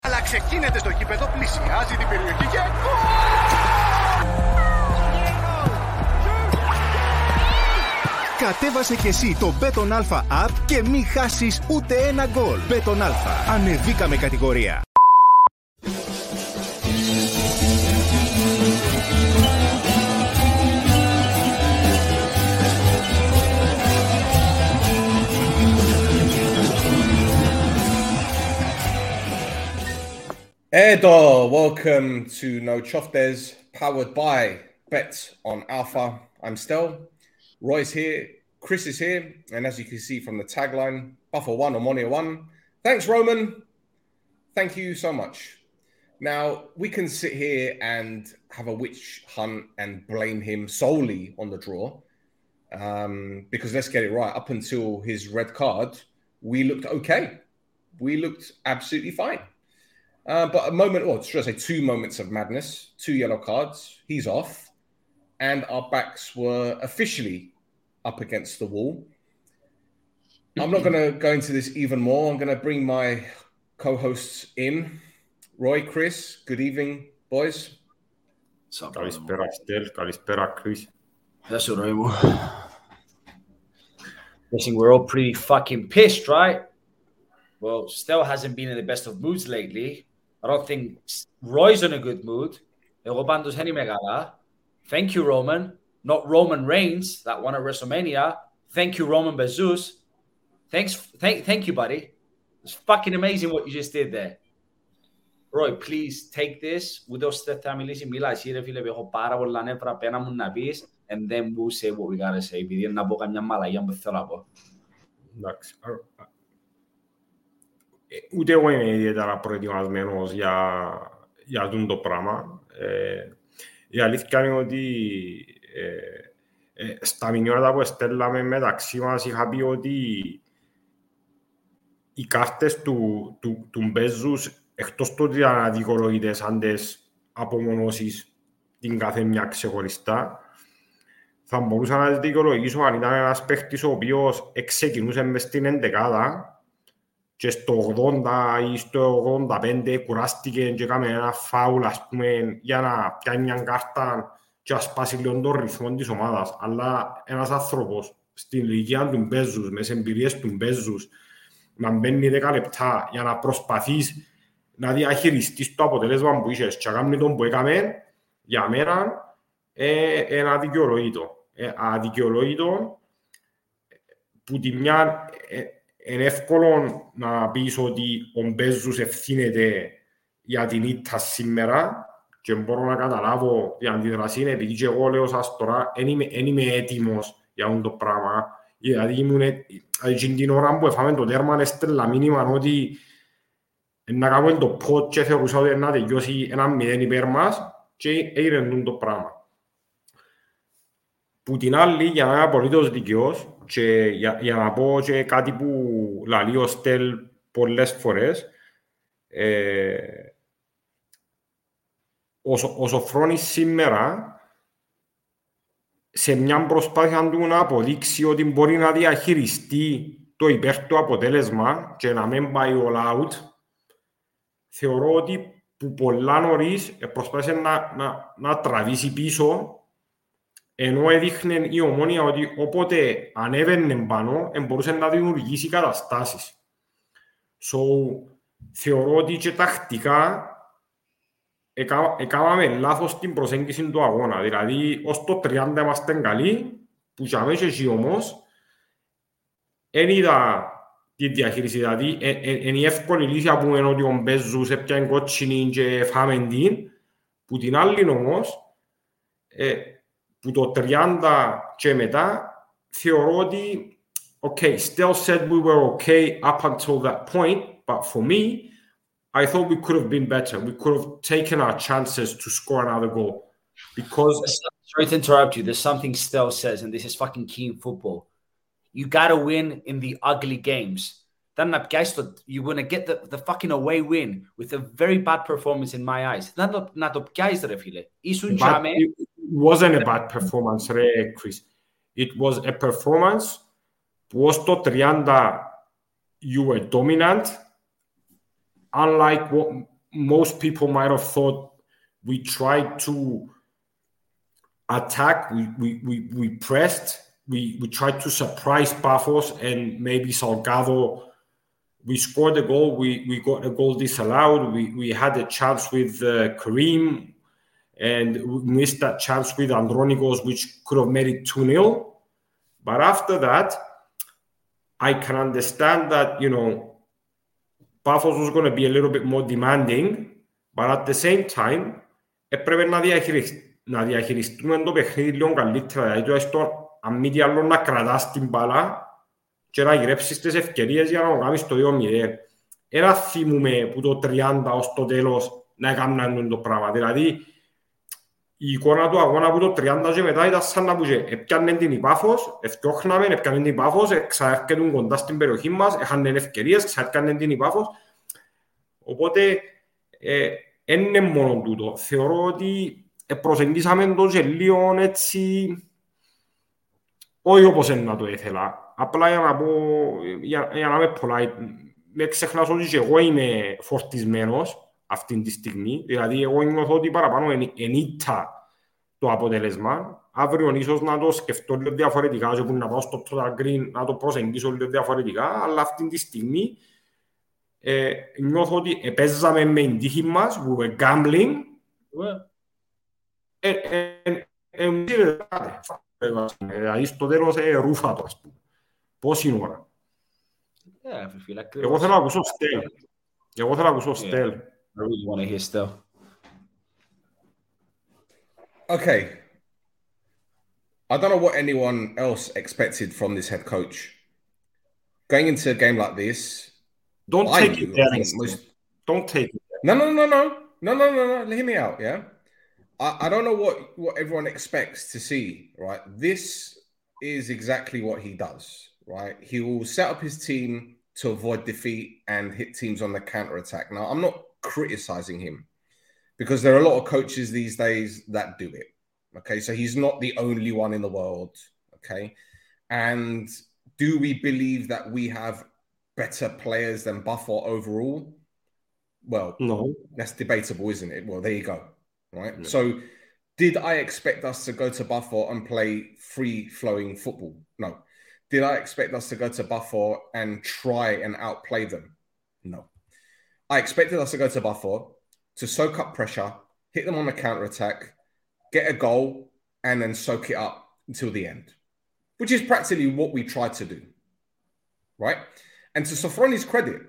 Αλλά ξεκίνεται στο γήπεδο, πλησιάζει την περιοχή και... Κατέβασε και εσύ το Beton Alpha App και μην χάσεις ούτε ένα γκολ. Beton Alpha. Ανεβήκαμε κατηγορία. Edo, welcome to No Choftes, powered by Bet on Alfa. I'm Stel. Roy's here, Chris is here, and as you can see from the tagline, Pafos one Omonia one. Thanks, Roman. Thank you so much. Now we can sit here and have a witch hunt and blame him solely on the draw, um, because let's get it right. Up until his red card, we looked okay. We looked absolutely fine. Uh, but a moment, or should I say, two moments of madness, two yellow cards. He's off, and our backs were officially up against the wall. I'm not going to go into this even more. I'm going to bring my co-hosts in. Roy, Chris, good evening, boys. Kalispera, Stel, Kalispera, Chris. That's all right. Guessing we're all pretty fucking pissed, right? Well, Stel hasn't been in the best of moods lately. I don't think Roy's in a good mood. Robando's Henny Megala. Thank you, Roman. Not Roman Reigns, that one at WrestleMania. Thank you, Roman Bezus. Thanks, thank, thank you, buddy. It's fucking amazing what you just did there. Roy, please take this. Ούτως θα μιλήσει, μίλα and then we'll say what we gotta say, επειδή να πω καμιά. Εντάξει, Ούτε εγώ είμαι ιδιαίτερα προετοιμασμένος για, για αυτό το πράγμα. Ε, η αλήθεια είναι ότι ε, ε, στα μηνύματα που στέλναμε μεταξύ μας είχα πει ότι οι κάρτες του, του, του Μπέζους εκτός του ότι ήταν αδικολογητές αν τις απομονώσεις την κάθε μια ξεχωριστά θα μπορούσα να τις δικαιολογήσω αν ήταν ένας παίχτης ο οποίος ξεκινούσε μες στην εντεκάδα και στο 80 ή στο 85 κουράστηκε και έκαμε ένα φάουλ ας πούμε, για να πιάνει μια κάρτα και να σπάσει λίγο τον ρυθμό της ομάδας. Αλλά ένας άνθρωπος στην ηλικία του Μπέζους, μες τις εμπειρίες του Μπέζους, να μπαίνει 10 λεπτά για να προσπαθείς να διαχειριστείς το αποτέλεσμα που είχες και να κάνει τον που έκαμε, για μένα ε, είναι αδικαιολόγητο. Ε, αδικαιολόγητο που τη μια ε, είναι εύκολο να πεις ότι ο Μπέζους ευθύνεται για την ήττα σήμερα και μπορώ να καταλάβω την αντιδρασή είναι επειδή και εγώ λέω σας τώρα δεν είμαι, είμαι έτοιμος για αυτό το πράγμα δηλαδή ήμουν δηλαδή την ώρα που έφαμε το τέρμα έστελα μήνυμα ότι να κάνουμε το πότ και θεωρούσα ότι να τελειώσει ένα μηδέν υπέρ μας και έγινε το πράγμα. Που την άλλη, για να είμαι απολύτως δικαιός, και για, για να πω και κάτι που λαλεί ο Στέλ πολλές φορές, ε, ο, ο Σοφρόνης σήμερα σε μια προσπάθεια του να αποδείξει ότι μπορεί να διαχειριστεί το υπέρ του αποτέλεσμα και να μην πάει all out, θεωρώ ότι που πολλά νωρίς προσπάθησε να, να, να τραβήσει πίσω ενώ έδειχνε η ομόνια ότι όποτε ανέβαινε πάνω, μπορούσε να δημιουργήσει καταστάσεις. So, θεωρώ ότι και τακτικά έκαναμε λάθος στην προσέγγιση του αγώνα. Δηλαδή, ως το 30 είμαστε καλοί, που για μέσα εσύ όμως, δεν είδα τη διαχείριση. Δηλαδή, είναι η εύκολη λύση που είναι ότι ο Μπέζους έπιανε κότσινη και φάμε την, που την άλλη όμως, ε, που το 30 και μετά θεωρώ ότι okay, still said we were okay up until that point, but for me, I thought we could have been better. We could have taken our chances to score another goal because. Sorry to interrupt you. There's something Stell says, and this is fucking key in football. You gotta win in the ugly games. Then you wanna get the, the fucking away win with a very bad performance in my eyes. Να το, να το πιάσεις ρε φίλε. Ήσουν τζάμε. wasn't a bad performance, re Chris. It was a performance posto Trianda. You were dominant, unlike what most people might have thought. We tried to attack. We we we, we pressed. We we tried to surprise Pafos and maybe Salgado. We scored a goal. We we got a goal disallowed. We we had a chance with uh, Kareem and we missed that chance with Andronikos, which could have made it 2 0. But after that, I can understand that, you know, Paphos was going to be a little bit more demanding, but at the same time, έπρεπε να, διαχειριστ, να διαχειριστούμε το παιχνίδι λίγο καλύτερα. Δηλαδή, τουλάχιστον, αν μη τι άλλο, να κρατάς την μπάλα και να γυρέψεις τις ευκαιρίες για να κάνεις το 2-0. Ένα θυμούμε που το 30 ως το τέλος να έκαναν το πράγμα. Δηλαδή, η εικόνα του αγώνα που το 30 και μετά ήταν σαν να πούσε έπιανε την υπάφος, ευκαιόχναμε, έπιανε την υπάφος, ξαέρχεται κοντά στην περιοχή μας, έχανε ευκαιρίες, ξαέρχανε την υπάφος. Οπότε, ε, είναι μόνο τούτο. Θεωρώ ότι προσεγγίσαμε το και λίγο έτσι, όχι όπως να το ήθελα. Απλά για να πω, για, για να είμαι πολλά, με ξεχνάς ότι και εγώ είμαι φορτισμένος, αυτή τη στιγμή. Δηλαδή, εγώ νιώθω ότι παραπάνω ενίτα το αποτέλεσμα. Αύριο ίσως να το σκεφτώ λίγο διαφορετικά, και να πάω στο total green να το προσεγγίσω λίγο διαφορετικά, αλλά αυτή τη στιγμή ε, νιώθω ότι επέζαμε με την τύχη μας, που είναι gambling, ε, ε, Δηλαδή στο τέλος ρούφατο, ας πούμε. Πόση ώρα; Εγώ θέλω να ακούσω στέλ. Εγώ θέλω να ακούσω στέλ. I really want to hear still. Okay. I don't know what anyone else expected from this head coach. Going into a game like this, don't I take knew, it most... Don't take it. No, no, no, no, no, no, no, no. Hear me out. Yeah, I, I don't know what what everyone expects to see. Right, this is exactly what he does. Right, he will set up his team to avoid defeat and hit teams on the counter attack. Now, I'm not criticizing him because there are a lot of coaches these days that do it. Okay, so he's not the only one in the world. Okay, and do we believe that we have better players than Buffalo overall? Well, no, that's debatable, isn't it? Well, there you go. Right. So, did I expect us to go to Buffalo and play free flowing football? No. Did I expect us to go to Buffalo and try and outplay them? No. I expected us to go to Buffalo to soak up pressure, hit them on the counter attack, get a goal, and then soak it up until the end, which is practically what we tried to do. Right? And to Sofroni's credit,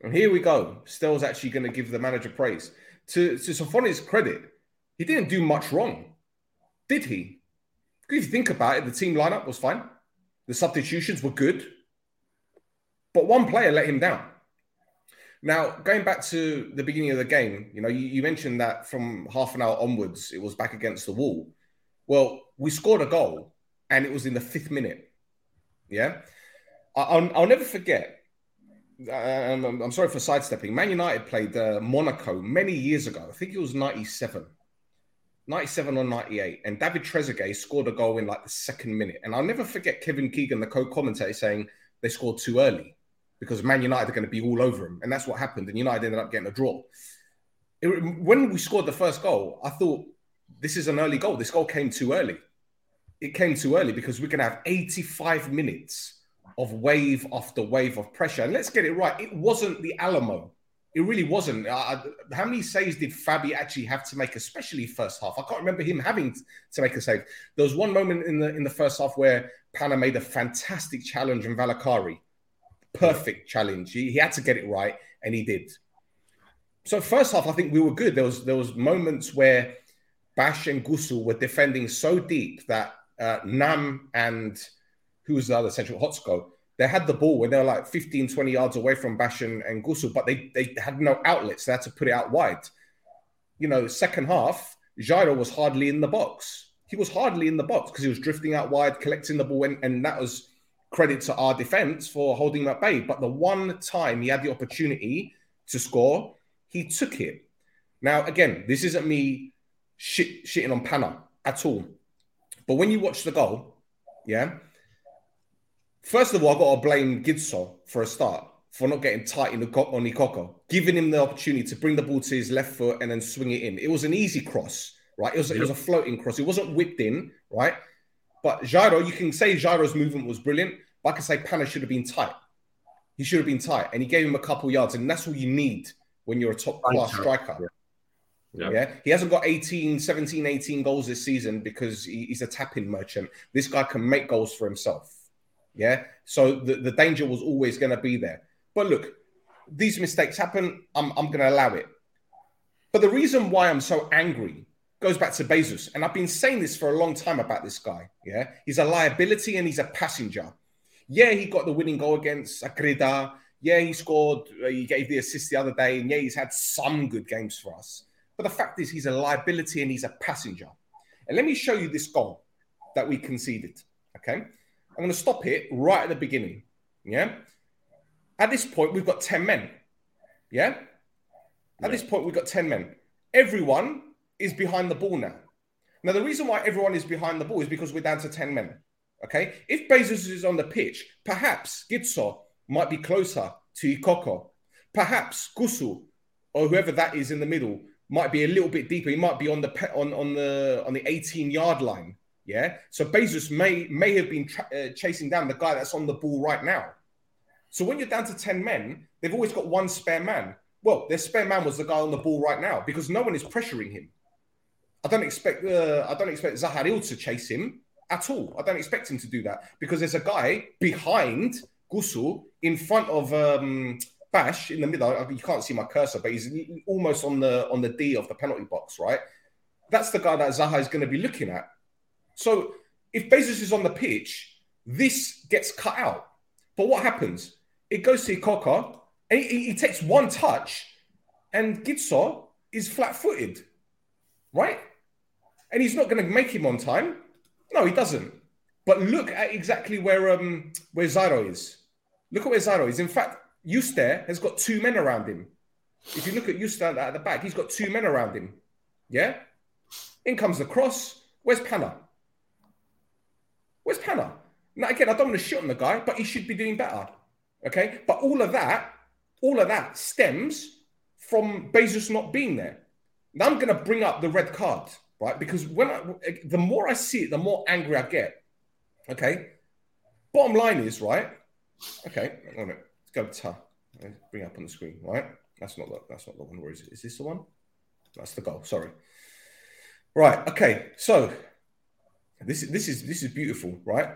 and here we go, Stell's actually going to give the manager praise. To, to Sofroni's credit, he didn't do much wrong, did he? If you think about it, the team lineup was fine. The substitutions were good. But one player let him down. Now, going back to the beginning of the game, you know, you, you, mentioned that from half an hour onwards, it was back against the wall. Well, we scored a goal and it was in the fifth minute. Yeah. I, will I'll never forget. Um, I'm, I'm, sorry for sidestepping. Man United played uh, Monaco many years ago. I think it was 97. 97 or 98. And David Trezeguet scored a goal in like the second minute. And I'll never forget Kevin Keegan, the co commentator, saying they scored too early because Man United are going to be all over him. And that's what happened. And United ended up getting a draw. It, when we scored the first goal, I thought this is an early goal. This goal came too early. It came too early because we're going to have 85 minutes of wave after wave of pressure. And let's get it right. It wasn't the Alamo. It really wasn't. Uh, how many saves did Fabi actually have to make, especially first half? I can't remember him having to make a save. There was one moment in the in the first half where Pana made a fantastic challenge in Valakari perfect challenge. He, he had to get it right, and he did. So first half, I think we were good. There was there was moments where Bash and Gusul were defending so deep that uh, Nam and who was the other central Hotsko They had the ball when they were like 15, 20 yards away from Bash and, and Gusu, but they, they had no outlets. They had to put it out wide. You know, second half, Jairo was hardly in the box. He was hardly in the box because he was drifting out wide, collecting the ball, and, and that was credit to our defense for holding him at bay. But the one time he had the opportunity to score, he took it. Now, again, this isn't me shit, shitting on Pana at all. But when you watch the goal, yeah, first of all, I've got to blame Gidso for a start for not getting tight in the on Ikoko, giving him the opportunity to bring the ball to his left foot and then swing it in. It was an easy cross, right? It was, yep. it was a floating cross. It wasn't whipped in, right? But Jairo, you can say Jairo's movement was brilliant, but I can say Pana should have been tight. He should have been tight, and he gave him a couple yards, and that's all you need when you're a top class striker. Yeah. Yeah. yeah. He hasn't got 18, 17, 18 goals this season because he, he's a tapping merchant. This guy can make goals for himself. Yeah. So the, the danger was always going to be there. But look, these mistakes happen. I'm, I'm going to allow it. But the reason why I'm so angry goes back to Bezus. And I've been saying this for a long time about this guy. Yeah. He's a liability and he's a passenger. Yeah, he got the winning goal against Akreda. Yeah, he scored. Uh, he gave the assist the other day. And yeah, he's had some good games for us. But the fact is, he's a liability and he's a passenger. And let me show you this goal that we conceded. Okay. I'm going to stop it right at the beginning. Yeah. At this point, we've got 10 men. Yeah. At yeah. this point, we've got 10 men. Everyone is behind the ball now. Now, the reason why everyone is behind the ball is because we're down to 10 men. Okay. If Bezus is on the pitch, perhaps Gitso might be closer to Ikoko. Perhaps Gusu or whoever that is in the middle might be a little bit deeper. He might be on the on on the on the 18 yard line. Yeah. So Bezus may may have been tra- uh, chasing down the guy that's on the ball right now. So when you're down to 10 men, they've always got one spare man. Well, their spare man was the guy on the ball right now because no one is pressuring him. I don't expect uh, I don't expect Zaharil to chase him at all. I don't expect him to do that because there's a guy behind Gusu in front of um, Bash in the middle. You can't see my cursor, but he's almost on the on the D of the penalty box, right? That's the guy that Zaha is going to be looking at. So if Bezus is on the pitch, this gets cut out. But what happens? It goes to Ikoko, and he, he takes one touch, and Gitso is flat-footed, right? And he's not going to make him on time. No, he doesn't. But look at exactly where um where Zairo is. Look at where Zairo is. In fact, Yuste has got two men around him. If you look at Yuste at the back, he's got two men around him. Yeah? In comes the cross. Where's Pana? Where's Pana? Now, again, I don't want to shit on the guy, but he should be doing better. Okay? But all of that, all of that stems from Bezus not being there. Now I'm to bring up the red card, right? Because when I, the more I see it, the more angry I get. Okay? Bottom line is, right? Okay, wait a minute go to bring up on the screen, right? That's not the, that's not the one. Where is it? Is this the one? That's the goal. Sorry. Right. Okay. So this is this is this is beautiful, right?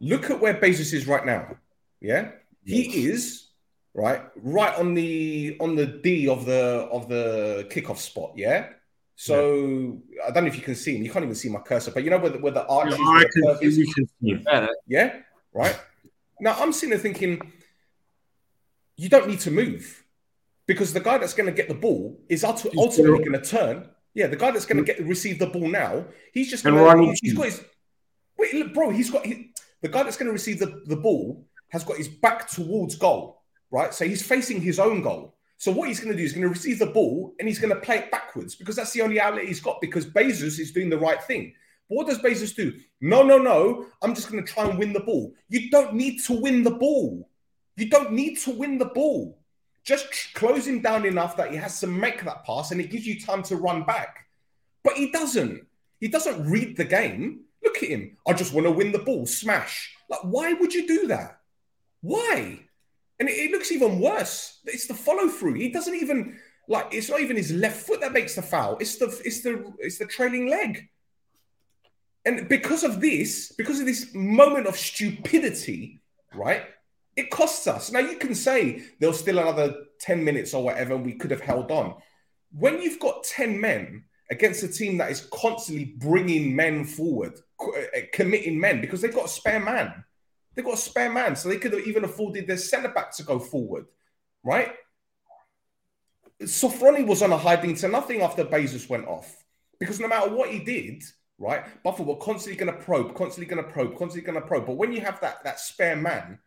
Look at where Bezus is right now. Yeah, he is right, right on the on the D of the of the kickoff spot. Yeah. So yeah. I don't know if you can see him. You can't even see my cursor, but you know where the, where the arch yeah, is. Yeah, yeah. Right. Now I'm sitting there thinking you don't need to move because the guy that's going to get the ball is ultimately going to turn. Yeah, the guy that's going to get receive the ball now, he's just going to. He's got his. Wait, look, bro. He's got he, the guy that's going to receive the, the ball has got his back towards goal, right? So he's facing his own goal. So what he's going to do is going to receive the ball and he's going to play it backwards because that's the only outlet he's got. Because Bezus is doing the right thing. But what does Bezus do? No, no, no. I'm just going to try and win the ball. You don't need to win the ball. You don't need to win the ball. Just close him down enough that he has to make that pass and it gives you time to run back. But he doesn't. He doesn't read the game. Look at him. I just want to win the ball, smash. Like, why would you do that? Why? And it, it looks even worse. It's the follow through. He doesn't even like. It's not even his left foot that makes the foul. It's the it's the it's the trailing leg. And because of this, because of this moment of stupidity, right? it costs us. Now you can say there was still another 10 minutes or whatever, we could have held on. When you've got 10 men against a team that is constantly bringing men forward, uh, committing men because they've got a spare man, They've got a spare man, so they could have even afforded their centre back to go forward, right? Sofroni was on a hiding to nothing after Bezus went off because no matter what he did, right, Buffalo were constantly going to probe, constantly going to probe, constantly going to probe. But when you have that that spare man,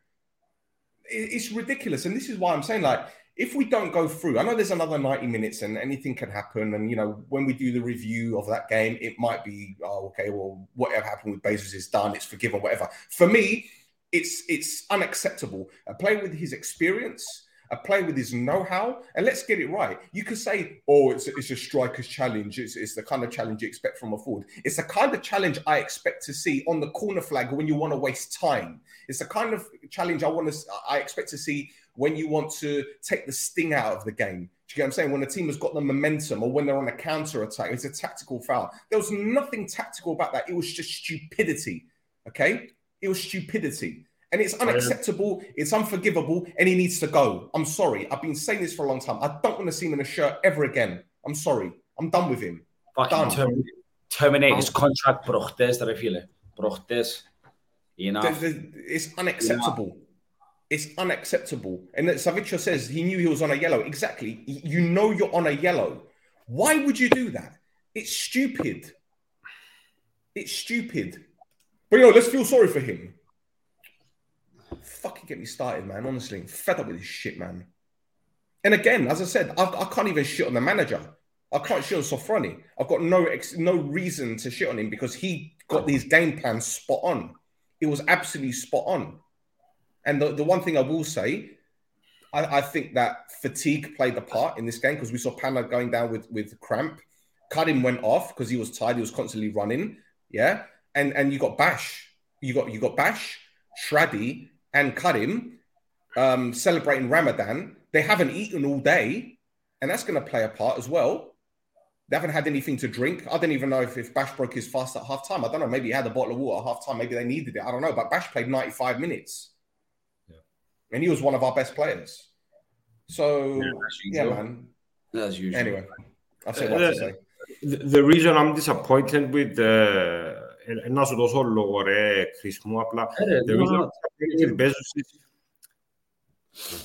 it, it's ridiculous. And this is why I'm saying, like, if we don't go through, I know there's another 90 minutes and anything can happen. And, you know, when we do the review of that game, it might be, oh, okay, well, whatever happened with Bezus is done, it's forgiven, whatever. For me, it's it's unacceptable. A player with his experience, a player with his know-how, and let's get it right. You could say, "Oh, it's a, it's a striker's challenge. It's, it's the kind of challenge you expect from a forward. It's the kind of challenge I expect to see on the corner flag when you want to waste time. It's the kind of challenge I want to I expect to see when you want to take the sting out of the game. Do you get what I'm saying? When a team has got the momentum or when they're on a counter attack, it's a tactical foul. There was nothing tactical about that. It was just stupidity. Okay, it was stupidity. And it's unacceptable, it's unforgivable, and he needs to go. I'm sorry. I've been saying this for a long time. I don't want to see him in a shirt ever again. I'm sorry. I'm done with him. Fucking term- terminate his contract, brochtes, där viele. Brochtes. You know. It's unacceptable. It's unacceptable. And Savicio says he knew he was on a yellow. Exactly. You know you're on a yellow. Why would you do that? It's stupid. It's stupid. But know, let's feel sorry for him. Fucking get me started, man. Honestly, I'm fed up with this shit, man. And again, as I said, I, I can't even shit on the manager. I can't shit on Sofroni. I've got no ex, no reason to shit on him because he got these game plans spot on. It was absolutely spot on. And the, the one thing I will say, I, I think that fatigue played a part in this game because we saw Pana going down with, with cramp. Karim went off because he was tired. He was constantly running. Yeah. And and you got Bash. You got you got Bash, Shradi, and Karim um, celebrating Ramadan. They haven't eaten all day, and that's going to play a part as well. They haven't had anything to drink. I don't even know if, if Bash broke his fast at half time. I don't know. Maybe he had a bottle of water at half time. Maybe they needed it. I don't know. But Bash played 95 minutes. Yeah. And he was one of our best players. So, yeah, yeah man. As usual. Anyway, I've said what uh, to say. The, the reason I'm disappointed with the. να الناس دو سول لوري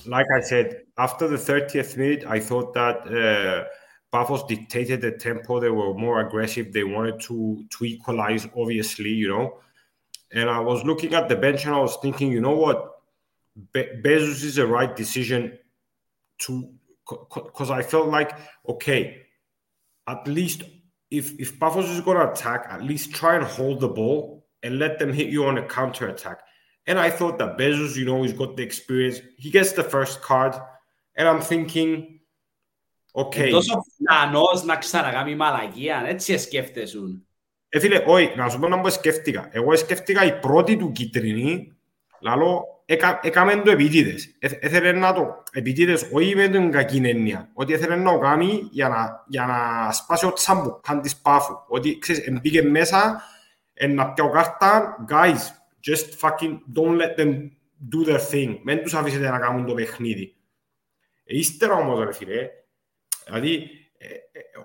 like I said, after the 30th minute, I thought that uh, Pafos dictated the tempo. They were more aggressive. They wanted to to equalize, obviously, you know. And I was looking at the bench and I was thinking, you know what, Be- Bezus is the right decision to because I felt like okay, at least if if Buffalo's is going to attack, at least try and hold the ball and let them hit you on a counter attack. And I thought that Bezus, you know, he's got the experience. He gets the first card, and I'm thinking, okay. Τόσο φλανός να ξαναγάμει μαλαγία, έτσι σκέφτεσουν. Έφυλε, όχι, να σου πω να μου σκέφτηκα. Εγώ σκέφτηκα η πρώτη του κίτρινη λαλό, έκαμε το επίτηδες. Έθελε να το επίτηδες, όχι με την κακή έννοια, ότι έθελε να το κάνει για να, για να σπάσει ο τσάμπου, της πάφου. Ότι, ξέρεις, μπήκε μέσα, να πιάω κάρτα, guys, just fucking don't let them do their thing. Μεν τους αφήσετε να κάνουν το παιχνίδι. Ύστερα όμως, ρε φίλε, δηλαδή,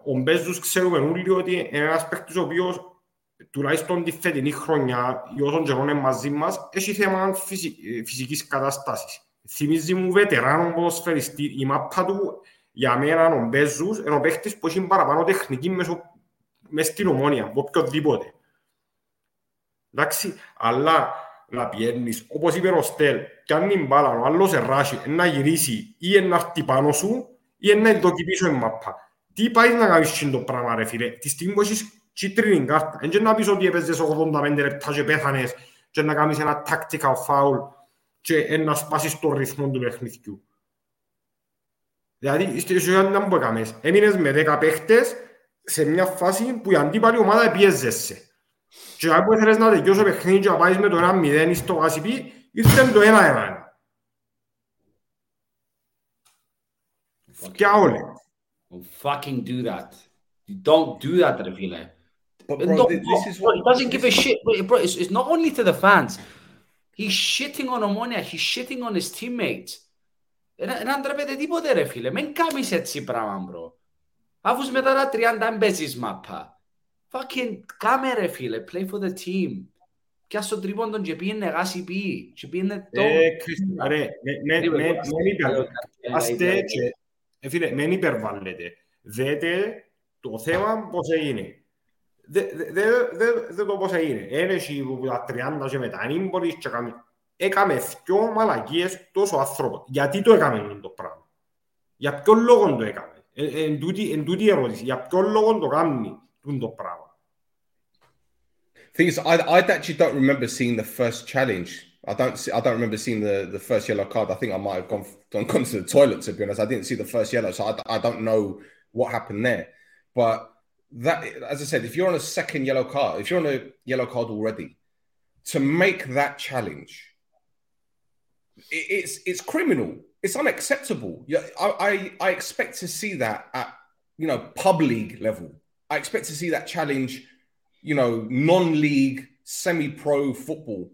ο Μπέζους ξέρουμε όλοι ότι είναι ένας παίκτης ο οποίος τουλάχιστον τη φετινή χρονιά ή όσον καιρό είναι μαζί μας, έχει θέμα φυσικής κατάστασης. Θυμίζει μου βετεράνο ποδοσφαιριστή. Η μάπα του για μένα ο Μπέζους είναι ο παίκτης που έχει παραπάνω τεχνική μέσω, μες στην ομόνια, από οποιοδήποτε. Εντάξει, αλλά να πιένεις, όπως είπε ο Στέλ, κι αν είναι μπάλα, ο άλλος ερράσει, να γυρίσει ή να έρθει πάνω σου ή να το πίσω η μάπα. Τι πάει να κάνεις το πράγμα ρε φίλε, τη στιγμή που έχεις κίτρινη κάρτα, δεν να πεις ότι έπαιζες 85 λεπτά και πέθανες και να κάνεις ένα tactical foul και να σπάσεις το ρυθμό του παιχνιδιού. Δηλαδή, στο ισογιάννα που έκαμες, έμεινες με 10 παίχτες σε μια φάση που η αντίπαλη ομάδα πιέζεσαι. Και αν θέλεις να τελειώσει το παιχνίδι και να πάεις με το 1-0 στο Γασιπί, ήρθε το 1-1. Φτιά όλοι. Fucking do that. You don't do that, ρε φίλε. But bro, this is what, he doesn't give a shit. Bro, it's, it's not only to the fans. He's shitting on Omonia. He's shitting on his teammates. Δεν ντρέπεται τίποτε ρε φίλε. Μην κάνεις έτσι πράγμα, bro. Αφού μετά τα 30 μπέζεις μάπα. Fucking κάμε ρε φίλε, play for the team. πιάσε τον τρίποντον και πήγαινε γάση πει. Και πήγαινε το... Ε, Κρίστα, ρε, με- με- με- μεν υπερ- Άστε και- ε, φίλε, μεν υπερβάλλετε. Δέτε το θέμα πώς έγινε. Δε- δε- δε- δε- δε το πώς έγινε. Ένα εσύ που τα 30 και μετά, αν μπορείς και κάνει... Έκαμε δυο μαλακίες τόσο άνθρωπο. Γιατί το έκαμε το πράγμα. Για ποιον λόγο το έκαμε. Ε, Εν τούτη εν τούτη η ερώτηση. Για ποιον λόγο το κάνει το πράγμα. Thing is, I, I actually don't remember seeing the first challenge. I don't see, I don't remember seeing the, the first yellow card. I think I might have gone, gone gone to the toilet to be honest. I didn't see the first yellow, so I, I don't know what happened there. But that, as I said, if you're on a second yellow card, if you're on a yellow card already, to make that challenge, it, it's it's criminal. It's unacceptable. Yeah, I, I I expect to see that at you know pub league level. I expect to see that challenge you know, non-league, semi-pro football.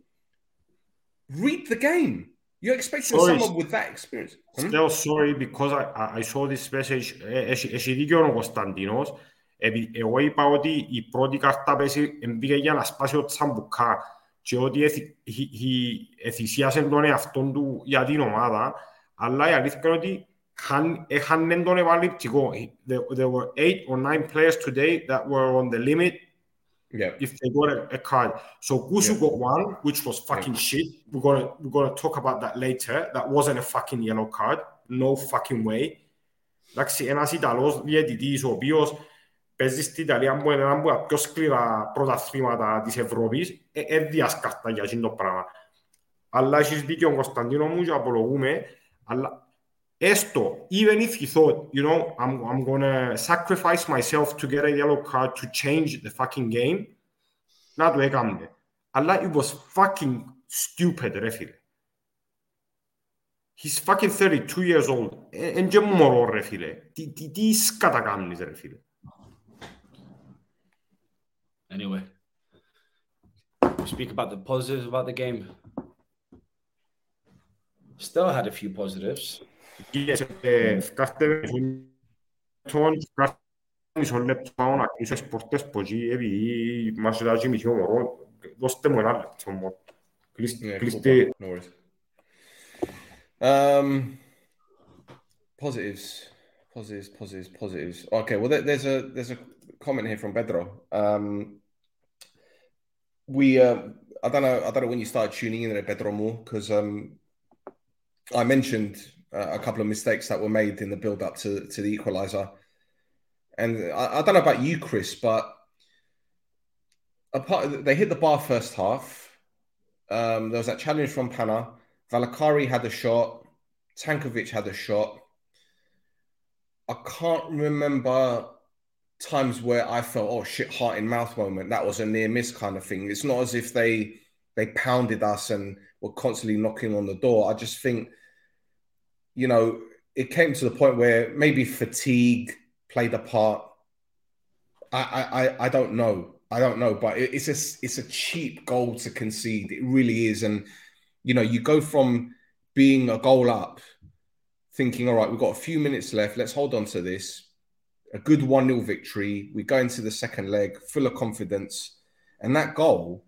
Read the game. You're expecting Sorry. someone with that experience. Hmm? Still sorry because I, I- I saw this message. Ε, Έχει, έχει δίκιο ο Κωνσταντίνος. Επί- εγώ είπα ότι η πρώτη κάρτα πέσει μπήκε για να σπάσει ο Τσαμπουκά και ότι εθι- χι- χι- εθυσίασε τον εαυτόν του για την ομάδα. Αλλά η αλήθεια είναι ότι χαν- έχανε τον επαληπτικό. There, there were eight or nine players today that were on the limit Yeah. if they got a, a card. So Gusu got one, which was fucking shit. We're gonna we're gonna talk about that later. That wasn't a fucking yellow card. No fucking way. Εντάξει, ένας Ιταλός διαιτητής ο οποίος παίζει στην Ιταλία που είναι ένα από τα πιο σκληρά πρωταθλήματα της Ευρώπης, ε, ε, διασκάρτα για εκείνο το πράγμα. Αλλά έχεις δίκιο Κωνσταντίνο μου και απολογούμε, αλλά έστω, even if you thought, you know, I'm, I'm gonna sacrifice myself to get a yellow card to change the fucking game, να το έκαμε. Αλλά it was fucking stupid, ρε φίλε. He's fucking 32 years old. Εν και μωρό, ρε φίλε. Τι, τι, τι σκάτα κάνεις, ρε φίλε. Anyway, we speak about the positives about the game. Still had a few positives. Yes, ε, Φκάστε με μισό λεπτό, φκάστε μισό λεπτό να κλείσω τις πόρτες που εκεί, επειδή μας δάζει μισό μωρό. Δώστε μου ένα λεπτό μόνο. Κλείστε- Yeah, cool, Κλείστε bro. No worries. Um, positives, positives, positives, positives. Okay, well, there, there's a there's a comment here from Pedro. Um, we, uh, I don't know, I don't know when you started tuning in there, Pedro, more because um, I mentioned uh, a couple of mistakes that were made in the build up to to the equalizer, and I, I don't know about you, Chris, but apart they hit the bar first half. Um, there was that challenge from Pana. Valakari had a shot. Tankovic had a shot. I can't remember times where I felt, oh shit, heart in mouth moment. That was a near miss kind of thing. It's not as if they they pounded us and were constantly knocking on the door. I just think, you know, it came to the point where maybe fatigue played a part. I I I- don't know. I don't know, but it's a it's a cheap goal to concede. It really is, and you know, you go from being a goal up, thinking, all right, we've got a few minutes left. Let's hold on to this. A good 1 0 victory. We go into the second leg full of confidence. And that goal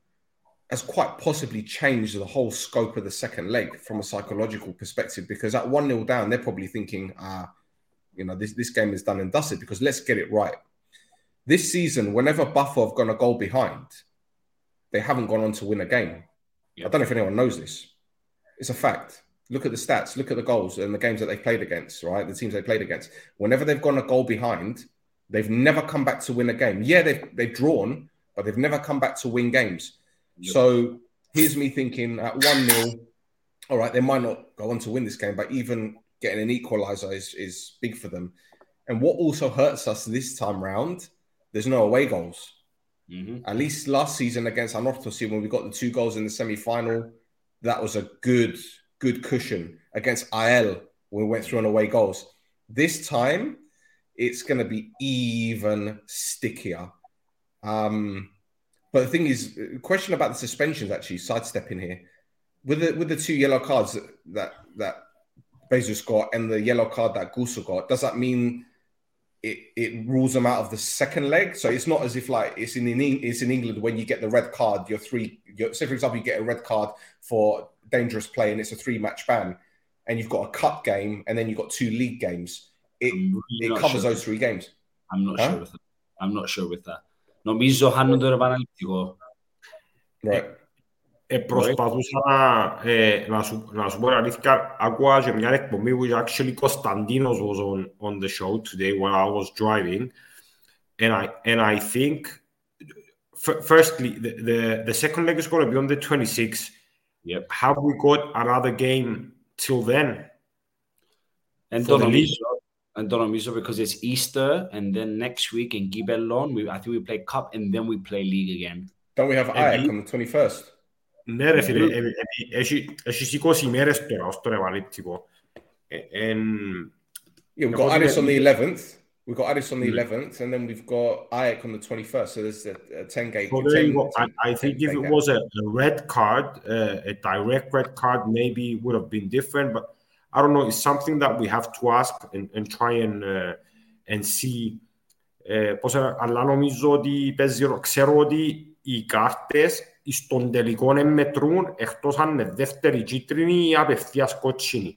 has quite possibly changed the whole scope of the second leg from a psychological perspective because at 1 0 down, they're probably thinking, ah, you know, this, this game is done and dusted because let's get it right. This season, whenever Buffalo have gone a goal behind, they haven't gone on to win a game. I don't know if anyone knows this. It's a fact. Look at the stats, look at the goals and the games that they've played against, right? The teams they played against. Whenever they've gone a goal behind, they've never come back to win a game. Yeah, they've, they've drawn, but they've never come back to win games. So here's me thinking at 1 0, all right, they might not go on to win this game, but even getting an equalizer is, is big for them. And what also hurts us this time round, there's no away goals. Mhm. At least last season against Anorthosi, when we got the two goals in the semi final, that was a good, good cushion against IL we went through on away goals. This time, it's going to be even stickier. Um, but the thing is, question about the suspensions actually sidestepping here with the with the two yellow cards that that, Bezus got and the yellow card that Gusso got. Does that mean it, it rules them out of the second leg. So it's not as if like it's in, in it's in England when you get the red card. You're three. You're, say for example, you get a red card for dangerous play and it's a three match ban, and you've got a cup game and then you've got two league games. It really it covers sure. those three games. I'm not huh? sure with that. I'm not sure with that. Νομίζω χάνουν το επαναληπτικό. Right. Ε, προσπαθούσα να, ε, να, σου, να σου πω αλήθεια, άκουα και μια εκπομπή που actually Κωνσταντίνος was on, on the show today when I was driving and I, and I think firstly the, the, the second leg is going to be on the 26th yep. have we got another game till then and don't νομίζω, and don't νομίζω because it's Easter and then next week in Gibellon we, I think we play cup and then we play league again don't we have Ajax on the 21st Ναι ρε φίλε, έχει 20 μέρες τώρα ως το ρευαλίπτικο. Yeah, we've got Addis on the 11th. We've got Aris on the mm-hmm. eleventh, and then we've got Ayak on the twenty-first. So there's a, a ten game. Well, there you go. I, I think if it game. was a, a, red card, uh, a direct red card, maybe would have been different. But I don't know. It's something that we have to ask and, and try and uh, and see. Ε, πώς, αλλά νομίζω ότι παίζει, ξέρω ότι οι κάρτες στον τελικό μετρούν εκτός αν είναι δεύτερη κίτρινη ή απευθείας κότσινη.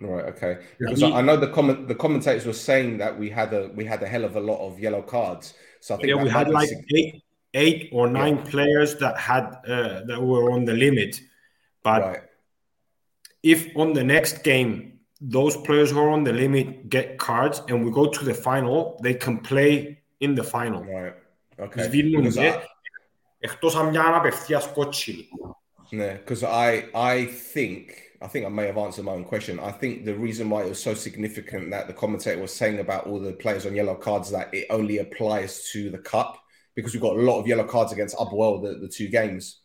Right. Okay. Because I know the comment the commentators were saying that we had a we had a hell of a lot of yellow cards. So I think yeah, we had like eight, eight or nine yeah. players that had uh, that were on the limit. But right. if on the next game those players who are on the limit get cards and we go to the final, they can play in the final. Right. Okay. Because εκτός αν μια απευθείας κότσινη. Yeah, because I I think I think I may have answered my own question. I think the reason why it was so significant that the commentator was saying about all the players on yellow cards that it only applies to the cup because we've got a lot of yellow cards against Upwell the, the two games,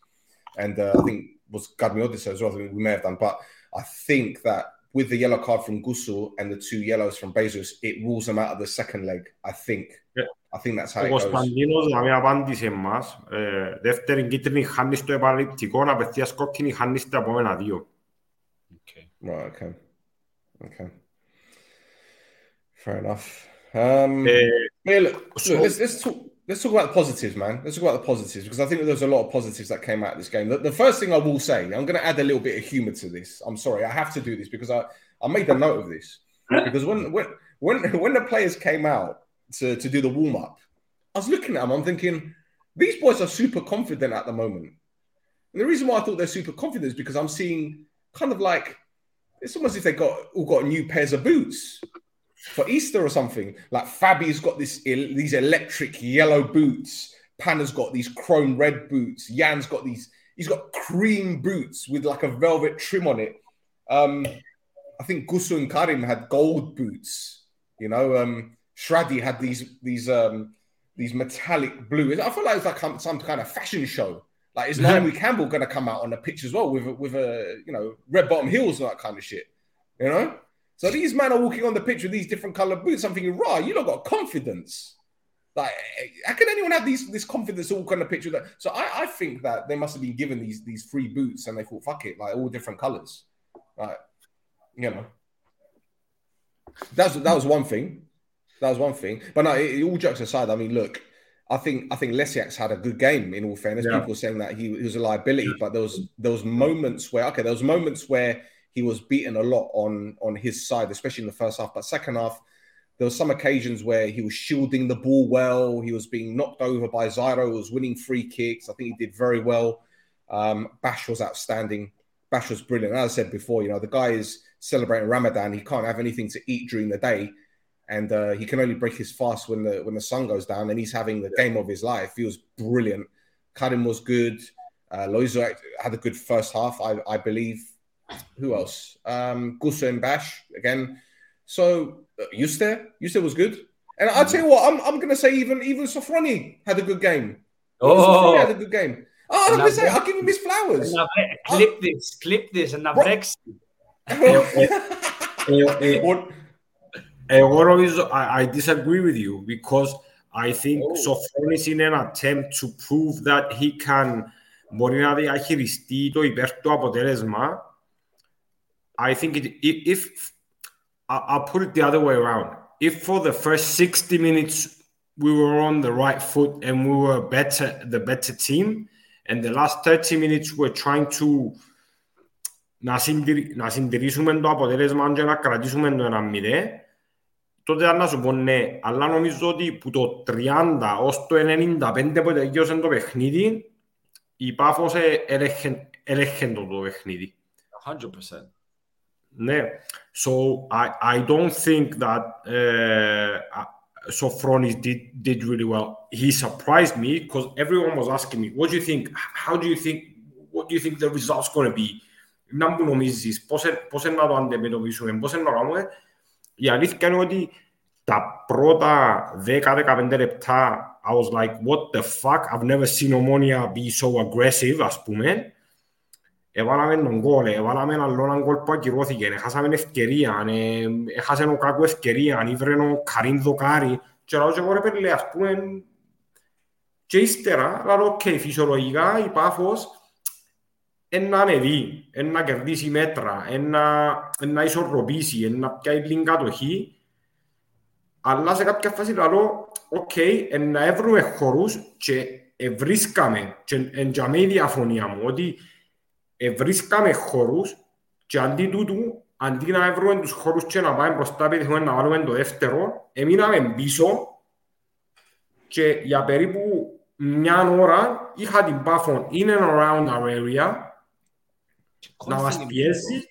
and uh, I think was Gadmi as well. we may have done, but I think that with the yellow card from Gusul and the two yellows from Bezus, it rules them out of the second leg. I think. Yeah. I think that's how it goes. Κωνσταντίνος να μην απάντησε μας. Ε, δεύτερη κίτρινη χάνει στο απευθείας κόκκινη χάνει στα επόμενα δύο. Right, okay. Okay. Fair enough. Um, uh, yeah, look, so, look let's, let's, talk, let's talk about the positives, man. Let's talk about the positives because I think there's a lot of positives that came out of this game. The, the first thing I will say, I'm going to add a little bit of humor to this. I'm sorry, I have to do this because I, I made a note of this. Because when, when, when, when the players came out, to, to do the warm up, I was looking at them, I'm thinking, these boys are super confident at the moment. And the reason why I thought they're super confident is because I'm seeing kind of like it's almost as if they got all got new pairs of boots for Easter or something. Like Fabi's got this these electric yellow boots. Panna's got these chrome red boots. Yan's got these. He's got cream boots with like a velvet trim on it. Um, I think Gusu and Karim had gold boots. You know, um, Shradi had these these um these metallic blue. I feel like it's like some kind of fashion show. Like is Naomi Campbell going to come out on the pitch as well with a, with a you know red bottom heels and that kind of shit? You know. So these men are walking on the pitch with these different color boots. I'm thinking, right, you not got confidence. Like, how can anyone have these this confidence all kind of picture that? So I, I think that they must have been given these these free boots and they thought, fuck it, like all different colors. Like, you know. That's that was one thing. That was one thing. But no, it, all jokes aside, I mean, look, I think I think Lecjaks had a good game. In all fairness, yeah. people saying that he, he, was a liability, but there was there was moments where okay, there was moments where he was beaten a lot on on his side, especially in the first half. But second half, there were some occasions where he was shielding the ball well. He was being knocked over by Zyro. Was winning free kicks. I think he did very well. Um, Bash was outstanding. Bash was brilliant. As I said before, you know the guy is celebrating Ramadan. He can't have anything to eat during the day and uh, he can only break his fast when the when the sun goes down, and he's having the game of his life. He was brilliant. Karim was good. Uh, Loizou had a good first half, I, I believe. Who else? Um, and Bash again. So uh, Yuste, Yuste was good. And I'll tell you what, I'm, I'm going to say even even Sofroni had a good game. Oh, Sofroni had a good game. Oh, I'm going to say, I'll give him his flowers. Clip this, clip this, and now Brexit. Εγώ νομίζω, I, I disagree with you because I think oh. Sophonis είναι ένα attempt to prove that he can μπορεί να διαχειριστεί το υπέρ του αποτέλεσμα. I think it, if, I'll put it the other way around. if for the first 60 minutes we were on the right foot and we were better, the better team, and the last 30 minutes we're trying to να, συντηρη, να συντηρήσουμε το αποτέλεσμα και να κρατήσουμε το ένα μηδέ, τότε θα να σου πω ναι, αλλά νομίζω ότι που το 30 ως το 95 που τελειώσε το παιχνίδι, η Πάφος έλεγχε το, το παιχνίδι. 100%. Ναι. So I, I don't think that uh, Sofronis did, did really well. He surprised me because everyone was asking me, what do you think? How do you think? What do you think the result's going to be? Να μου νομίζεις, πώς, πώς να το αντιμετωπίσουμε, πώς να το κάνουμε. Η αλήθεια είναι ότι τα πρώτα 10-15 λεπτά I was like, what the fuck, I've never seen Omonia be so aggressive, ας πούμε. Έβαλαμε τον κόλ, έβαλαμε άλλο έναν κόλ που ακυρώθηκε, έχασαμε ευκαιρία, έχασε ο κάκου ευκαιρία, ήβρε ο Καρίν Δοκάρι και λέω και εγώ ρε πέλε, ας πούμε, και ύστερα, λέω, οκ, φυσιολογικά η Πάφος να ανεβεί, να κερδίσει μέτρα, να ισορροπήσει, να πιάει την κατοχή, αλλά σε κάποια φάση λέω, οκ, να βρούμε χώρους και βρίσκαμε, και εντιαμέ η διαφωνία μου, ότι βρίσκαμε χώρους και αντί τούτου, αντί να βρούμε τους χώρους και να πάμε μπροστά, επειδή να βάλουμε το δεύτερο, εμείναμε πίσω και για περίπου μια ώρα είχα την πάφο in and around our area να μας πιέσει.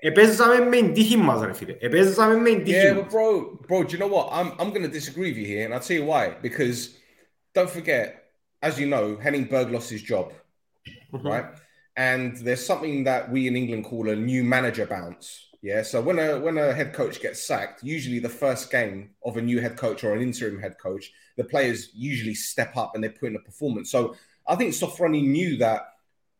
Επέζαμε με μας ρε φίλε. Επέζαμε με bro, bro, do you know what? I'm, I'm going to disagree with you here, and I'll tell you why. Because don't forget, as you know, Henning Berg lost his job, right? And there's something that we in England call a new manager bounce. Yeah, so when a when a head coach gets sacked, usually the first game of a new head coach or an interim head coach, the players usually step up and they put in a performance. So I think Sofroni knew that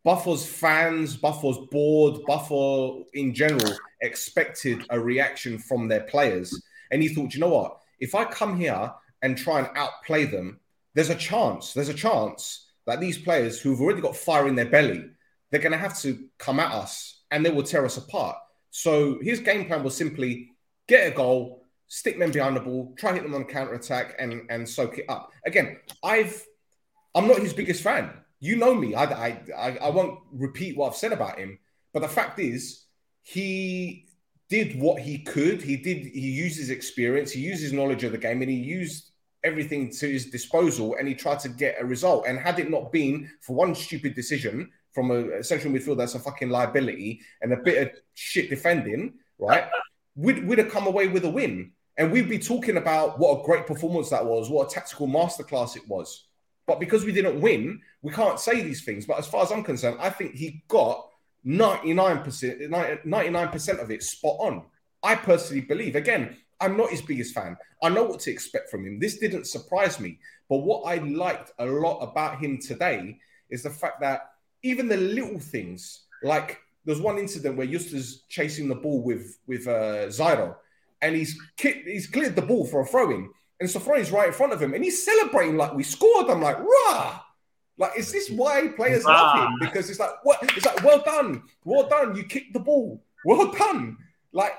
Buffalo's fans, Buffalo's board, Buffalo in general expected a reaction from their players. And he thought, you know what? If I come here and try and outplay them, there's a chance, there's a chance that these players who've already got fire in their belly, they're going to have to come at us and they will tear us apart. So his game plan was simply get a goal, stick men behind the ball, try hit them on counter attack, and and soak it up. Again, I've I'm not his biggest fan. You know me. I, I, I, won't repeat what I've said about him. But the fact is, he did what he could. He did. He used his experience. He used his knowledge of the game, and he used everything to his disposal. And he tried to get a result. And had it not been for one stupid decision from a, central midfield that's a fucking liability and a bit of shit defending, right? we'd, we'd have come away with a win. And we'd be talking about what a great performance that was, what a tactical masterclass it was. But because we didn't win, we can't say these things. But as far as I'm concerned, I think he got 99%, 99% of it spot on. I personally believe, again, I'm not his biggest fan. I know what to expect from him. This didn't surprise me. But what I liked a lot about him today is the fact that even the little things, like there's one incident where Justus chasing the ball with with uh, Zairo, and he's he's cleared the ball for a throw in, and Sofroni's right in front of him, and he's celebrating like we scored. I'm like, rah! Like, is this why players love him? Because it's like, what? It's like, well done, well done. You kicked the ball, well done. Like,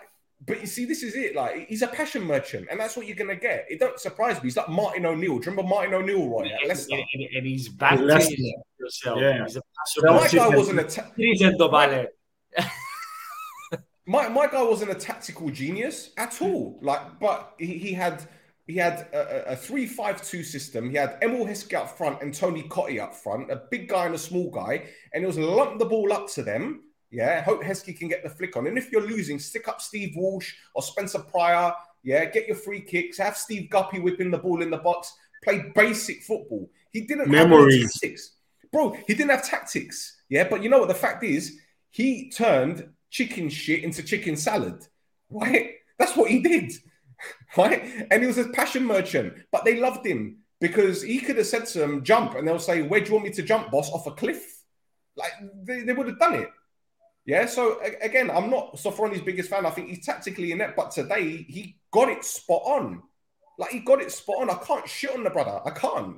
but you see, this is it. Like, he's a passion merchant, and that's what you're gonna get. It don't surprise me. He's like Martin O'Neill. Do you remember Martin O'Neill, right? At Leicester. And, and he's back to yourself. Yeah. He's a So my guy wasn't a ta- Dirigiendo vale. my my guy wasn't a tactical genius at all. Like, but he, he had he had a, a, three-five-two system. He had Emile Heskey up front and Tony Cottee up front, a big guy and a small guy, and it was lump the ball up to them. Yeah, hope Heskey can get the flick on. And if you're losing, stick up Steve Walsh or Spencer Prior. Yeah, get your free kicks. Have Steve Guppy whipping the ball in the box. Play basic football. He didn't have any tactics, bro. He didn't have tactics. Yeah, but you know what? The fact is, he turned chicken shit into chicken salad. Right? That's what he did. Right? And he was a passion merchant, but they loved him because he could have said to them, jump, and they'll say, Where do you want me to jump, boss? Off a cliff. Like they, they would have done it. Yeah. So again, I'm not Sofroni's biggest fan. I think he's tactically in inept, but today he got it spot on. Like he got it spot on. I can't shit on the brother. I can't.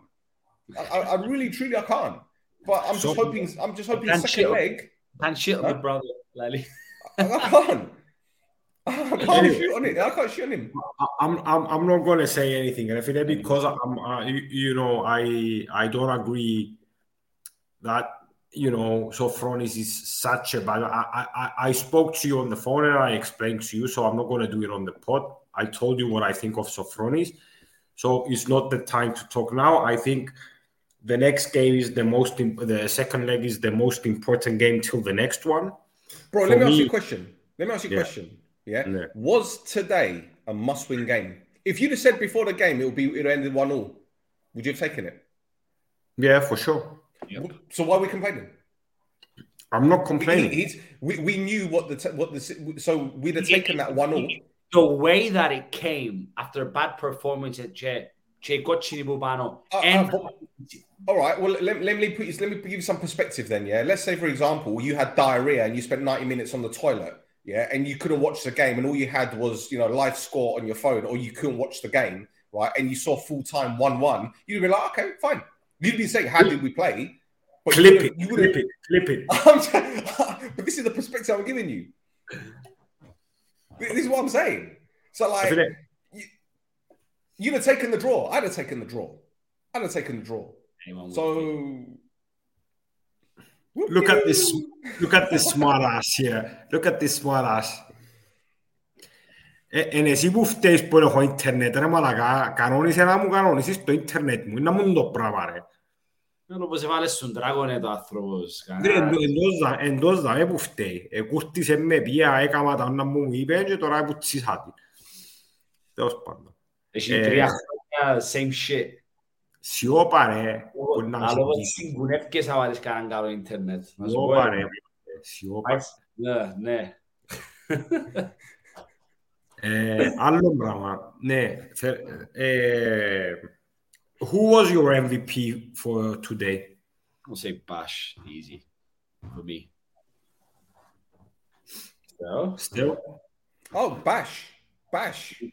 I, I, I really, truly, I can't. But I'm just hoping. I'm just hoping second shit leg. Can't shit on the brother, Lally. I, I can't. I can't shoot on it. I can't shoot on him. I- I'm, I'm, I'm not going to say anything, and if it because I'm, uh, you, know, I, I don't agree that you know Sophronis is such a bad. I, I, I spoke to you on the phone and I explained to you, so I'm not going to do it on the pod. I told you what I think of Sophronis, so it's not the time to talk now. I think the next game is the most, imp- the second leg is the most important game till the next one. Bro, For let me, ask me- you a question. Let me ask you a Yeah. question. Yeah? Yeah. Was today a must-win game? If you'd have said before the game it would be it would ended one all, would you have taken it? Yeah, for sure. So why are we complaining? I'm not He- complaining. he's- we, we knew what the t- what the so we'd have taken that one all. The way that it came after a bad performance at Che, Che Cochini Bubano, Uh, uh, and but- all right. Well, let, let me put you, let me give you some perspective then. Yeah. Let's say, for example, you had diarrhea and you spent ninety minutes on the toilet. Yeah, and you couldn't watch the game, and all you had was you know live score on your phone, or you couldn't watch the game, right? And you saw full time one one. You'd be like, okay, fine. You'd be saying, how did we play? But you clip wouldn't- it, You clip it, clip it. I'm but this is the perspective I'm giving you. This is what I'm saying. So like, like- you'd have taken the draw. I'd have taken the draw. I'd have taken the draw. So Look at this. Look at this smart ass here. Look at this smart ass. Ε, εν εσύ που φταίεις που έχω ίντερνετ ρε μαλακά, κανόνισε να μου κανονίσεις το ίντερνετ μου, να μου το πράγμα ρε. Δεν όπως έβαλες στον Dragon το άνθρωπος. Ρε, εντός δα- Εντός δαμε που φταίει. Εκούρτισε με πία, έκαμα τα όνα μου μου είπε και τώρα που τσίσα τη. Τέλος πάντων. Έχει Ε, τρία χρόνια, same shit. si o pare, cinco, né? Porque essa hora escarangaram a internet. Mas pare, si o pare. né? Alô, eh, allora, né, eh, who was your MVP for today? I'll say Bash, easy for me. So, still, oh, Bash, Bash.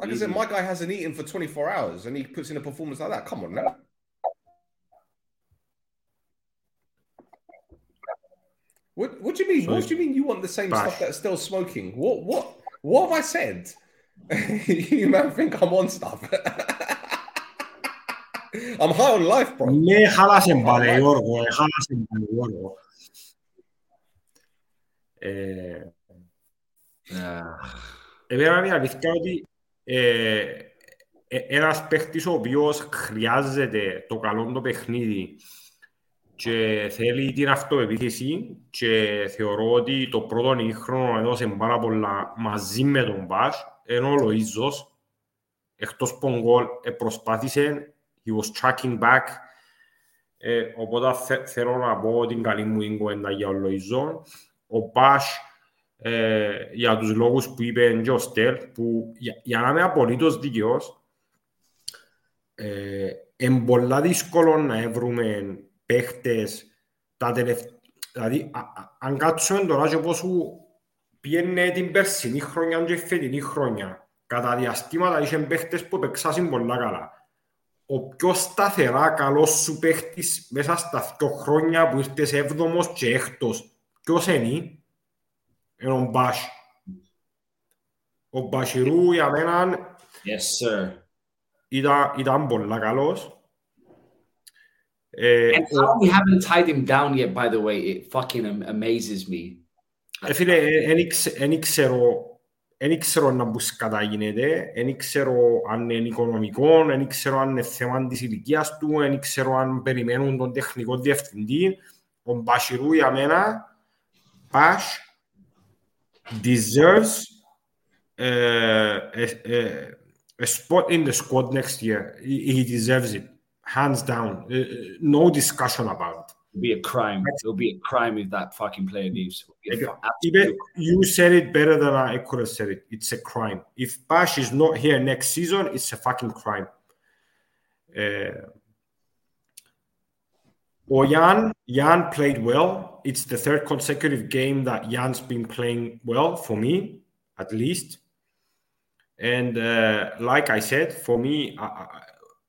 Like Easy. I said, my guy hasn't eaten for 24 hours and he puts in a performance like that. Come on now. What, what do you mean? What do you mean you want the same Bash. stuff that's still smoking? What what what have I said? you man think I'm on stuff. I'm high on life, bro. Ε, ε, ένας παίχτης ο οποίος χρειάζεται το καλό το παιχνίδι και θέλει την αυτοεπίθεση και θεωρώ ότι το πρώτο ημίχρονο έδωσε πάρα πολλά μαζί με τον Μπάς ενώ ο Λοΐζος εκτός από γκολ ε, προσπάθησε he was tracking back. Ε, οπότε θε, θέλω να πω την καλή μου την κουβέντα για ο Λοΐζο. Ο Μπάς ε, για τους λόγους που είπε και ο Στέλ, που για, για να είμαι απολύτως δικαιός, ε, είναι πολλά δύσκολο να βρούμε παίχτες τα τελευταία. Δηλαδή, α, α, αν κάτσουμε τώρα και πώς σου πιένε την περσινή χρονιά και η φετινή χρονιά, κατά διαστήματα είχε παίχτες που επεξάσουν πολλά καλά. Ο πιο σταθερά καλός σου παίχτης μέσα στα δύο χρόνια που ήρθες έβδομος και έκτος, ποιος είναι, είναι ο Μπάσ. Ο Μπασιρού για μένα yes, sir. ήταν, ήταν πολλά καλός. Ε, And how we haven't tied him down yet, by the way, it fucking am- amazes me. ε, φίλε, δεν ξέρω δεν ξέρω να μπούς κατά γίνεται, δεν ξέρω αν είναι οικονομικό, δεν ξέρω αν είναι θέμα της ηλικίας του, δεν ξέρω αν περιμένουν τον τεχνικό διευθυντή. Ο Μπασιρού για μένα, Πας, deserves uh, a, a, a spot in the squad next year. He, he deserves it, hands down. Uh, no discussion about it. It'll be a crime. It'll be a crime if that fucking player leaves. It'll be a Like, fu- Even you said it better than I could have said it. It's a crime. If Bash is not here next season, it's a fucking crime. Uh, or Jan, Jan played well. It's the third consecutive game that Jan's been playing well for me, at least. And uh, like I said, for me, I,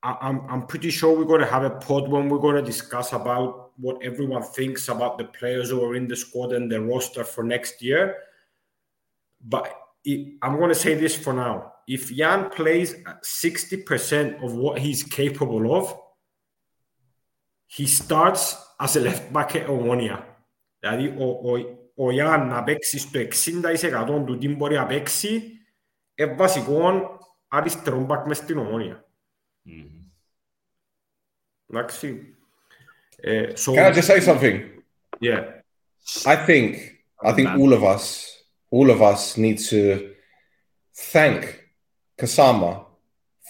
I, I'm, I'm pretty sure we're going to have a pod when we're going to discuss about what everyone thinks about the players who are in the squad and the roster for next year. But i- I'm going to say this for now. If Jan plays 60% of what he's capable of, he starts as a left back at Omonia. Δηλαδή, ο, ο, ο Ιάν να παίξει στο 60% του τι μπορεί να παίξει, είναι βασικό αριστερό μπακ μες στην Ομόνια. Εντάξει. Ε, so, Can I just say something? yeah. I think I think all of us, all of us need to thank Kasama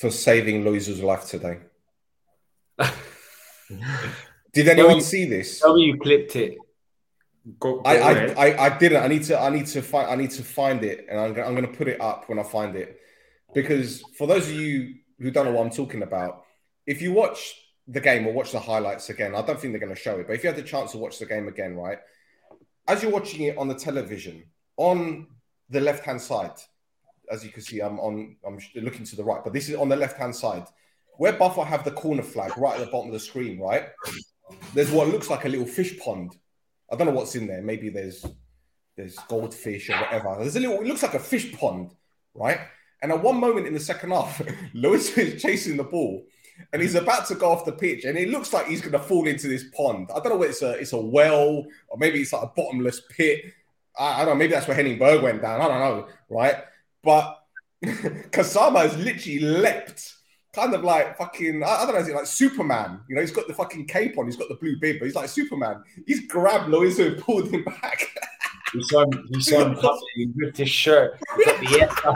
for saving Louisa's life today. Did anyone Well, see this? Tell me you clipped it. Go, go I. I, I, I didn't. I need to. I need to find. I need to find it, and I'm, I'm going to put it up when I find it, because for those of you who don't know what I'm talking about, if you watch the game or watch the highlights again, I don't think they're going to show it. But if you had the chance to watch the game again, right, as you're watching it on the television, on the left hand side, as you can see, I'm on. I'm looking to the right, but this is on the left hand side, where Buffalo have the corner flag right at the bottom of the screen, right. There's what looks like a little fish pond. I don't know what's in there. Maybe there's there's goldfish or whatever. There's a little. It looks like a fish pond, right? And at one moment in the second half, Lewis is chasing the ball, and he's about to go off the pitch, and it looks like he's going to fall into this pond. I don't know whether it's a it's a well or maybe it's like a bottomless pit. I, I don't know. Maybe that's where Henning Berg went down. I don't know, right? But Kasama has literally leapt kind of like fucking, I, don't know, is it like Superman? You know, he's got the fucking cape on, he's got the blue bib, but he's like Superman. He's grabbed Loizou and pulled him back. You saw him, you saw him he ripped his shirt. He got the.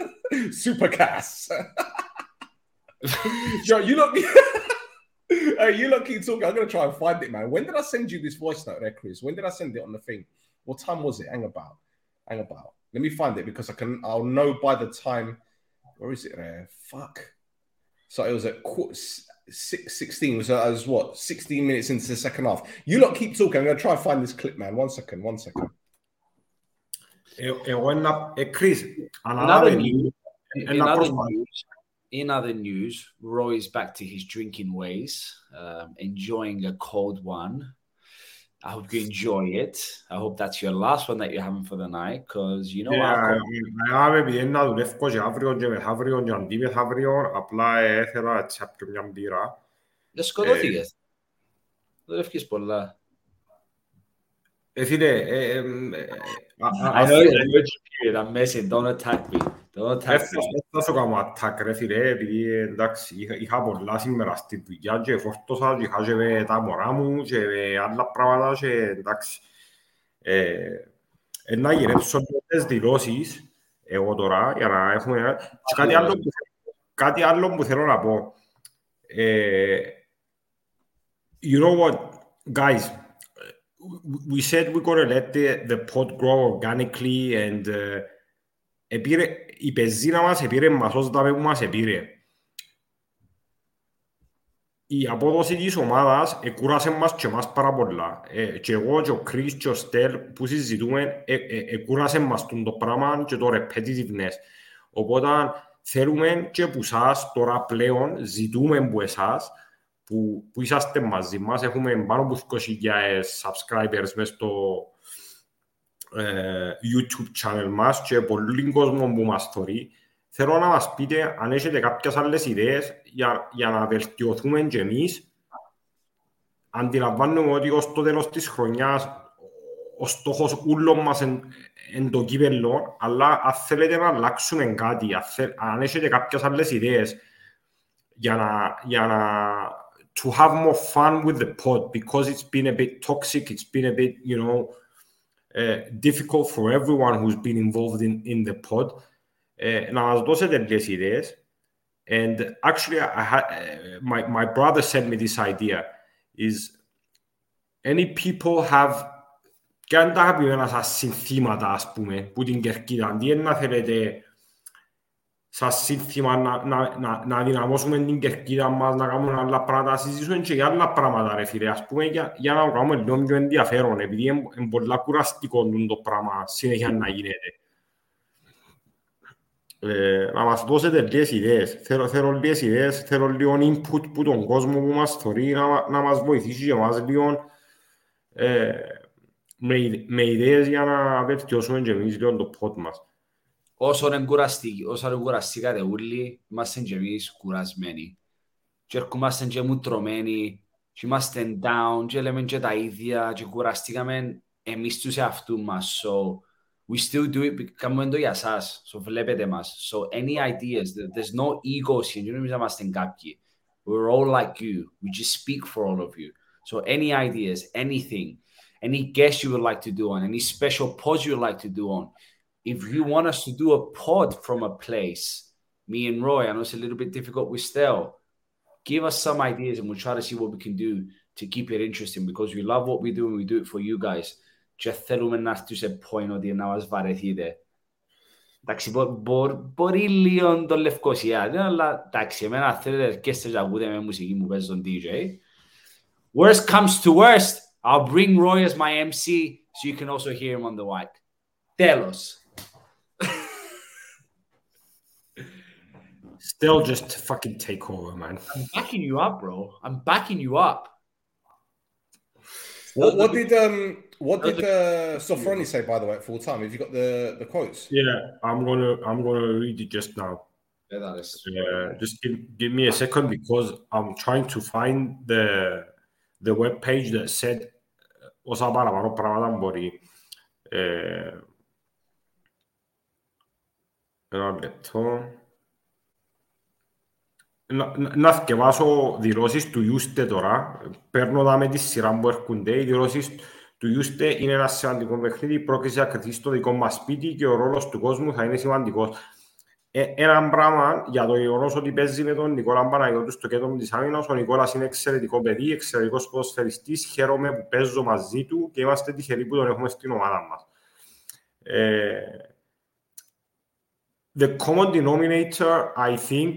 Supercast. Yo, you look. hey, you look keep talking. I'm gonna try and find it, man. When did I send you this voice note there, Chris? When did I send it on the thing? What time was it? Hang about. Hang about. Let me find it because I can. I'll know by the time. Where is it? There? Fuck. So it was at quarter, six, 16. So uh, I was what? 16 minutes into the second half. You lot keep talking. I'm going to try and find this clip, man. One second. One second. It, went up. a Chris, another, news, in other news, in other news, Roy is back to his drinking ways, um, enjoying a cold one. I hope you enjoy it. I hope that's your last one that you're having for the night, because you know Yeah, alcohol. Αναλάβε επειδή να δουλεύω και αύριο και μεθαύριο και αντί μεθαύριο, απλά έθελα έτσι από μια μπύρα. Δεν σκοτώθηκες. Δουλεύκες πολλά. Ε, φίλε, ε, ε, ε, α- α- I know αυτό- you're in your period. I'm messing. Don't attack me. Don't attack Δεν me. θα σου κάνω attack ρε φίλε, επειδή εντάξει είχα, είχα πολλά σήμερα στη δουλειά και φορτώσα και είχα και με τα μωρά μου και με άλλα πράγματα και εντάξει. Ε, ε, να γυρέψω τις δηλώσεις εγώ τώρα για να έχουμε... Και κάτι, άλλο που, κάτι άλλο που θέλω να πω. Ε, you know what, guys, we- we said we're going to let the, the pod grow organically and uh, επήρε, η πεζίνα μας επήρε μας ως δάμε που μας επήρε. Η απόδοση της ομάδας εκούρασε μας και εμάς πάρα πολλά. Ε, και εγώ και ο Chris και ο Στέλ που συζητούμε ε, ε, εκούρασε μας τον το πράγμα και το repetitiveness. Οπότε θέλουμε και από εσάς τώρα πλέον ζητούμε από εσάς που, που είσαστε μαζί μας. Έχουμε πάνω από 20.000 subscribers μέσα στο, ε, YouTube channel μας και πολλοί κόσμο που μας θωρεί. Θέλω να μας πείτε αν έχετε κάποιες άλλες ιδέες για, για να βελτιωθούμε και εμείς. Αντιλαμβάνουμε ότι ως το τέλος της χρονιάς ο στόχος ούλων μας είναι το κύπελλο, αλλά αν θέλετε να αλλάξουμε κάτι, αν, θε, αν έχετε κάποιες άλλες ιδέες για να, για να to have more fun with the pod because it's been a bit toxic, it's been a bit, you know, uh, difficult for everyone who's been involved in, in the pod. Uh, να μας δώσετε λίγες ιδέες. And actually, I had, uh, my, my brother sent me this idea, is any people have και αν τα αγαπημένα σας συνθήματα, ας πούμε, που την κερκίδα, αντί να θέλετε σαν σύνθημα να, να, να, να δυναμώσουμε την κερκίδα μας, να κάνουμε άλλα πράγματα, να συζητήσουμε και για άλλα πράγματα, ρε φίλε, ας πούμε, για, για να το κάνουμε λίγο πιο ενδιαφέρον, επειδή είναι, είναι πολλά κουραστικό το πράγμα συνέχεια να γίνεται. Ε, να μας δώσετε λίγες ιδέες. Θέλω, θέλω λίγες ιδέες, θέλω λίγο input που τον κόσμο που μας θωρεί, να, να μας βοηθήσει και εμάς λίγο ε, με, με ιδέες για να βελτιώσουμε και εμείς λίγο το pod μας. Όσο είναι κουραστικοί, όσο είναι κουραστήκατε όλοι, είμαστε και εμείς κουρασμένοι. Και ερχόμαστε και μουτρωμένοι, και είμαστε down, και λέμε και τα ίδια, και κουραστήκαμε εμείς τους εαυτού μας. So, we still do it, κάνουμε το για σας, so βλέπετε μας. So, any ideas, there's no egos here, δεν νομίζω είμαστε κάποιοι. We're all like you, we just speak for all of you. So, any ideas, anything, any guests you would like to do on, any special pods you would like to do on, if you want us to do a pod from a place, me and Roy, I know it's a little bit difficult with Stell, give us some ideas and we'll try to see what we can do to keep it interesting because we love what we do and we do it for you guys. Και θέλουμε να έρθει σε point ότι να μας βαρεθείτε. Εντάξει, μπο, μπο, μπορεί λίγο το Λευκοσία, αλλά εντάξει, εμένα θέλετε και σε ακούτε με μουσική μου παίζω τον DJ. Worst comes to worst, I'll bring Roy as my MC so you can also hear him on the mic. Τέλος. They'll just fucking take over, man. I'm backing you up, bro. I'm backing you up. What, what did um what did uh, Sofroni say by the way at full time? Have you got the, the quotes? Yeah, I'm gonna I'm gonna read it just now. Yeah, that is. Yeah, just give, give me a second because I'm trying to find the the web page that said osa paravan paravan bori. Eh, Robert it. Να, να, να θυκευάσω δηλώσεις του Ιούστε τώρα. Παίρνω τα με τη σειρά που έρχονται. Οι δηλώσεις του Ιούστε είναι ένα σημαντικό παιχνίδι. Πρόκειται να κριθεί στο δικό μας σπίτι και ο ρόλος του κόσμου θα είναι σημαντικός. Ε, ένα πράγμα για το γεγονός ότι παίζει με τον Νικόλα Παναγιώτου στο κέντρο της άμυνας. Ο Νικόλας είναι εξαιρετικό παιδί, εξαιρετικός ποδοσφαιριστής. Χαίρομαι που παίζω μαζί του και είμαστε τυχεροί που τον έχουμε στην ομάδα μας. Ε, the common denominator, I think,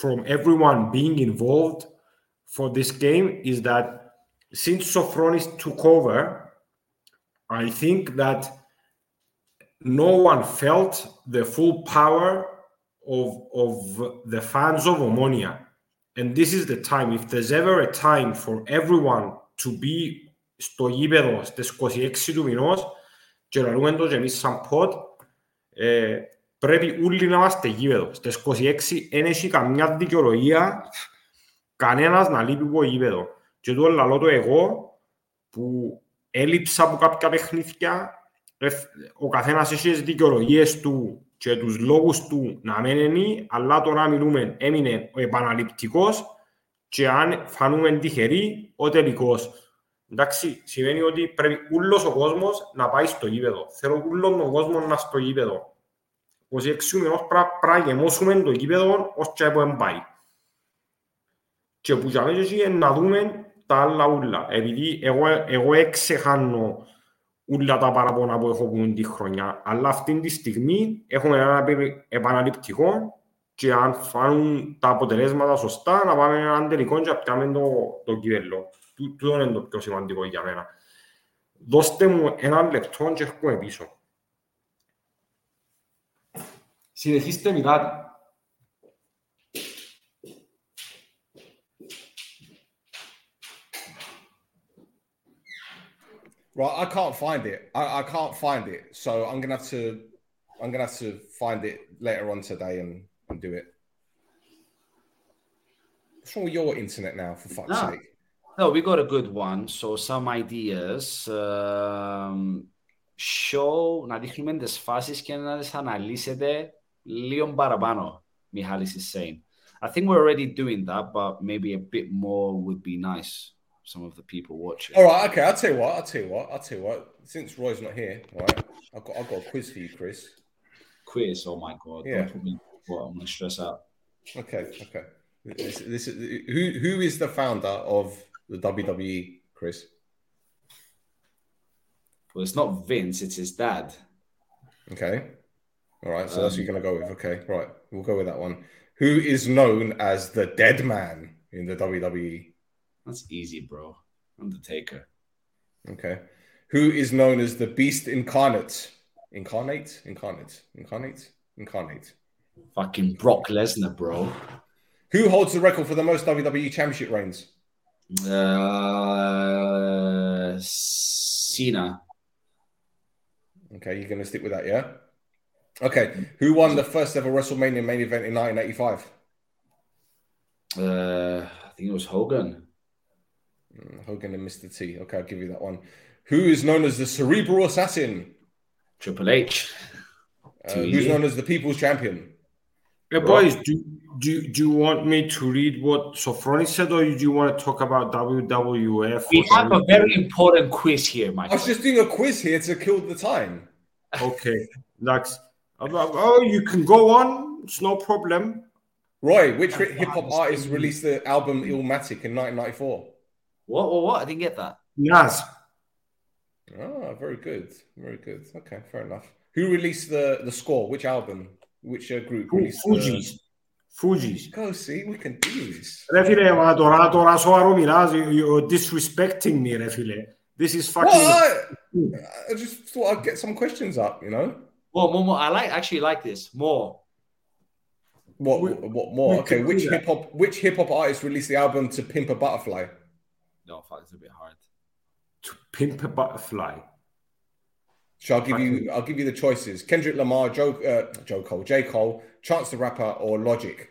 from everyone being involved for this game is that since Sofronis took over, I think that no one felt the full power of, of the fans of Omonia. And this is the time, if there's ever a time for everyone to be στο γήπεδο στις 26 του μηνός και να λέμε το και εμείς σαν pod, ε, πρέπει όλοι να είμαστε γήπεδο. Στις 26 δεν έχει καμιά δικαιολογία κανένας να λείπει από γήπεδο. Και το λαλό το εγώ που έλειψα από κάποια παιχνίδια ο καθένας έχει τις δικαιολογίες του και τους λόγους του να μένει, αλλά τώρα μιλούμε, έμεινε ο επαναληπτικός και αν φανούμε τυχεροί, ο τελικός. Εντάξει, σημαίνει ότι πρέπει όλο ο κόσμος να πάει στο γήπεδο. Θέλω όλο τον κόσμο να στο γήπεδο. 26 μηνός πρέπει να γεμώσουμε το γήπεδο ως και που πάει. Και που για μέσα να δούμε τα άλλα ούλα. Επειδή εγώ, εγώ εξεχάνω όλα τα παραπονά που έχω που τη χρονιά. Αλλά αυτή τη στιγμή έχουμε ένα επαναληπτικό και αν φάνουν τα αποτελέσματα σωστά να πάμε έναν τελικό και να πιάμε το, το κύβελο. Τούτο είναι το πιο σημαντικό για μένα. Δώστε μου ένα λεπτό και έρχομαι πίσω. Συνεχίστε μιλάτε. Right, I can't find it. I, I can't find it. So I'm gonna have to I'm gonna have to find it later on today and, and do it. What's wrong with your internet now, for fuck's No. sake? No, we got a good one. So some ideas. Um, show να δείχνουμε τις φάσεις και να τις αναλύσετε Leon Barabano, Mihalis is saying. I think we're already doing that, but maybe a bit more would be nice. Some of the people watching. All right, okay. I'll tell you what. I'll tell you what. I'll tell you what. Since Roy's not here, all right, I've got I've got a quiz for you, Chris. Quiz? Oh my god! Yeah. I'm gonna stress out. Okay. Okay. This, this is, who who is the founder of the WWE, Chris? Well, it's not Vince. It's his dad. Okay. All right, so that's what you're gonna go with. Okay, right. We'll go with that one. Who is known as the Dead Man in the WWE? That's easy, bro. Undertaker. Okay. Who is known as the Beast Incarnate? Incarnate? Incarnate? Incarnate? Incarnate. Fucking Brock Lesnar, bro. Who holds the record for the most WWE Championship reigns? Uh, Cena. Okay, you're going to stick with that, yeah? Okay, who won the first ever WrestleMania main event in 1985? Uh, I think it was Hogan. Mm, Hogan and Mr. T. Okay, I'll give you that one. Who is known as the Cerebral Assassin? Triple H. Uh, who's known as the People's Champion? Hey, boys, do, do, do you want me to read what Sofroni said, or do you want to talk about WWF? We or have a very important quiz here, Mike. I was just doing a quiz here to kill the time. Okay, I'm like, oh, you can go on. It's no problem. Roy, which hip hop artist released the album Illmatic in 1994? What? What? What? I didn't get that. Nas. Ah, very good. Very good. Okay, fair enough. Who released the the score? Which album? Which uh, group Fugees. Fugees. Go see, we can do this. Refile, you're disrespecting me, Refile. This is fucking. What? I just thought I'd get some questions up, you know? More, more, more. I like actually like this more. what? We- what more? we Okay, which hip hop? Which hip hop artist released the album "To Pimp a Butterfly"? No, fuck, it's a bit hard. To pimp a butterfly. So I'll give you. I'll give you the choices: Kendrick Lamar, Joe, uh, Joe Cole, J Cole, Chance the Rapper, or Logic.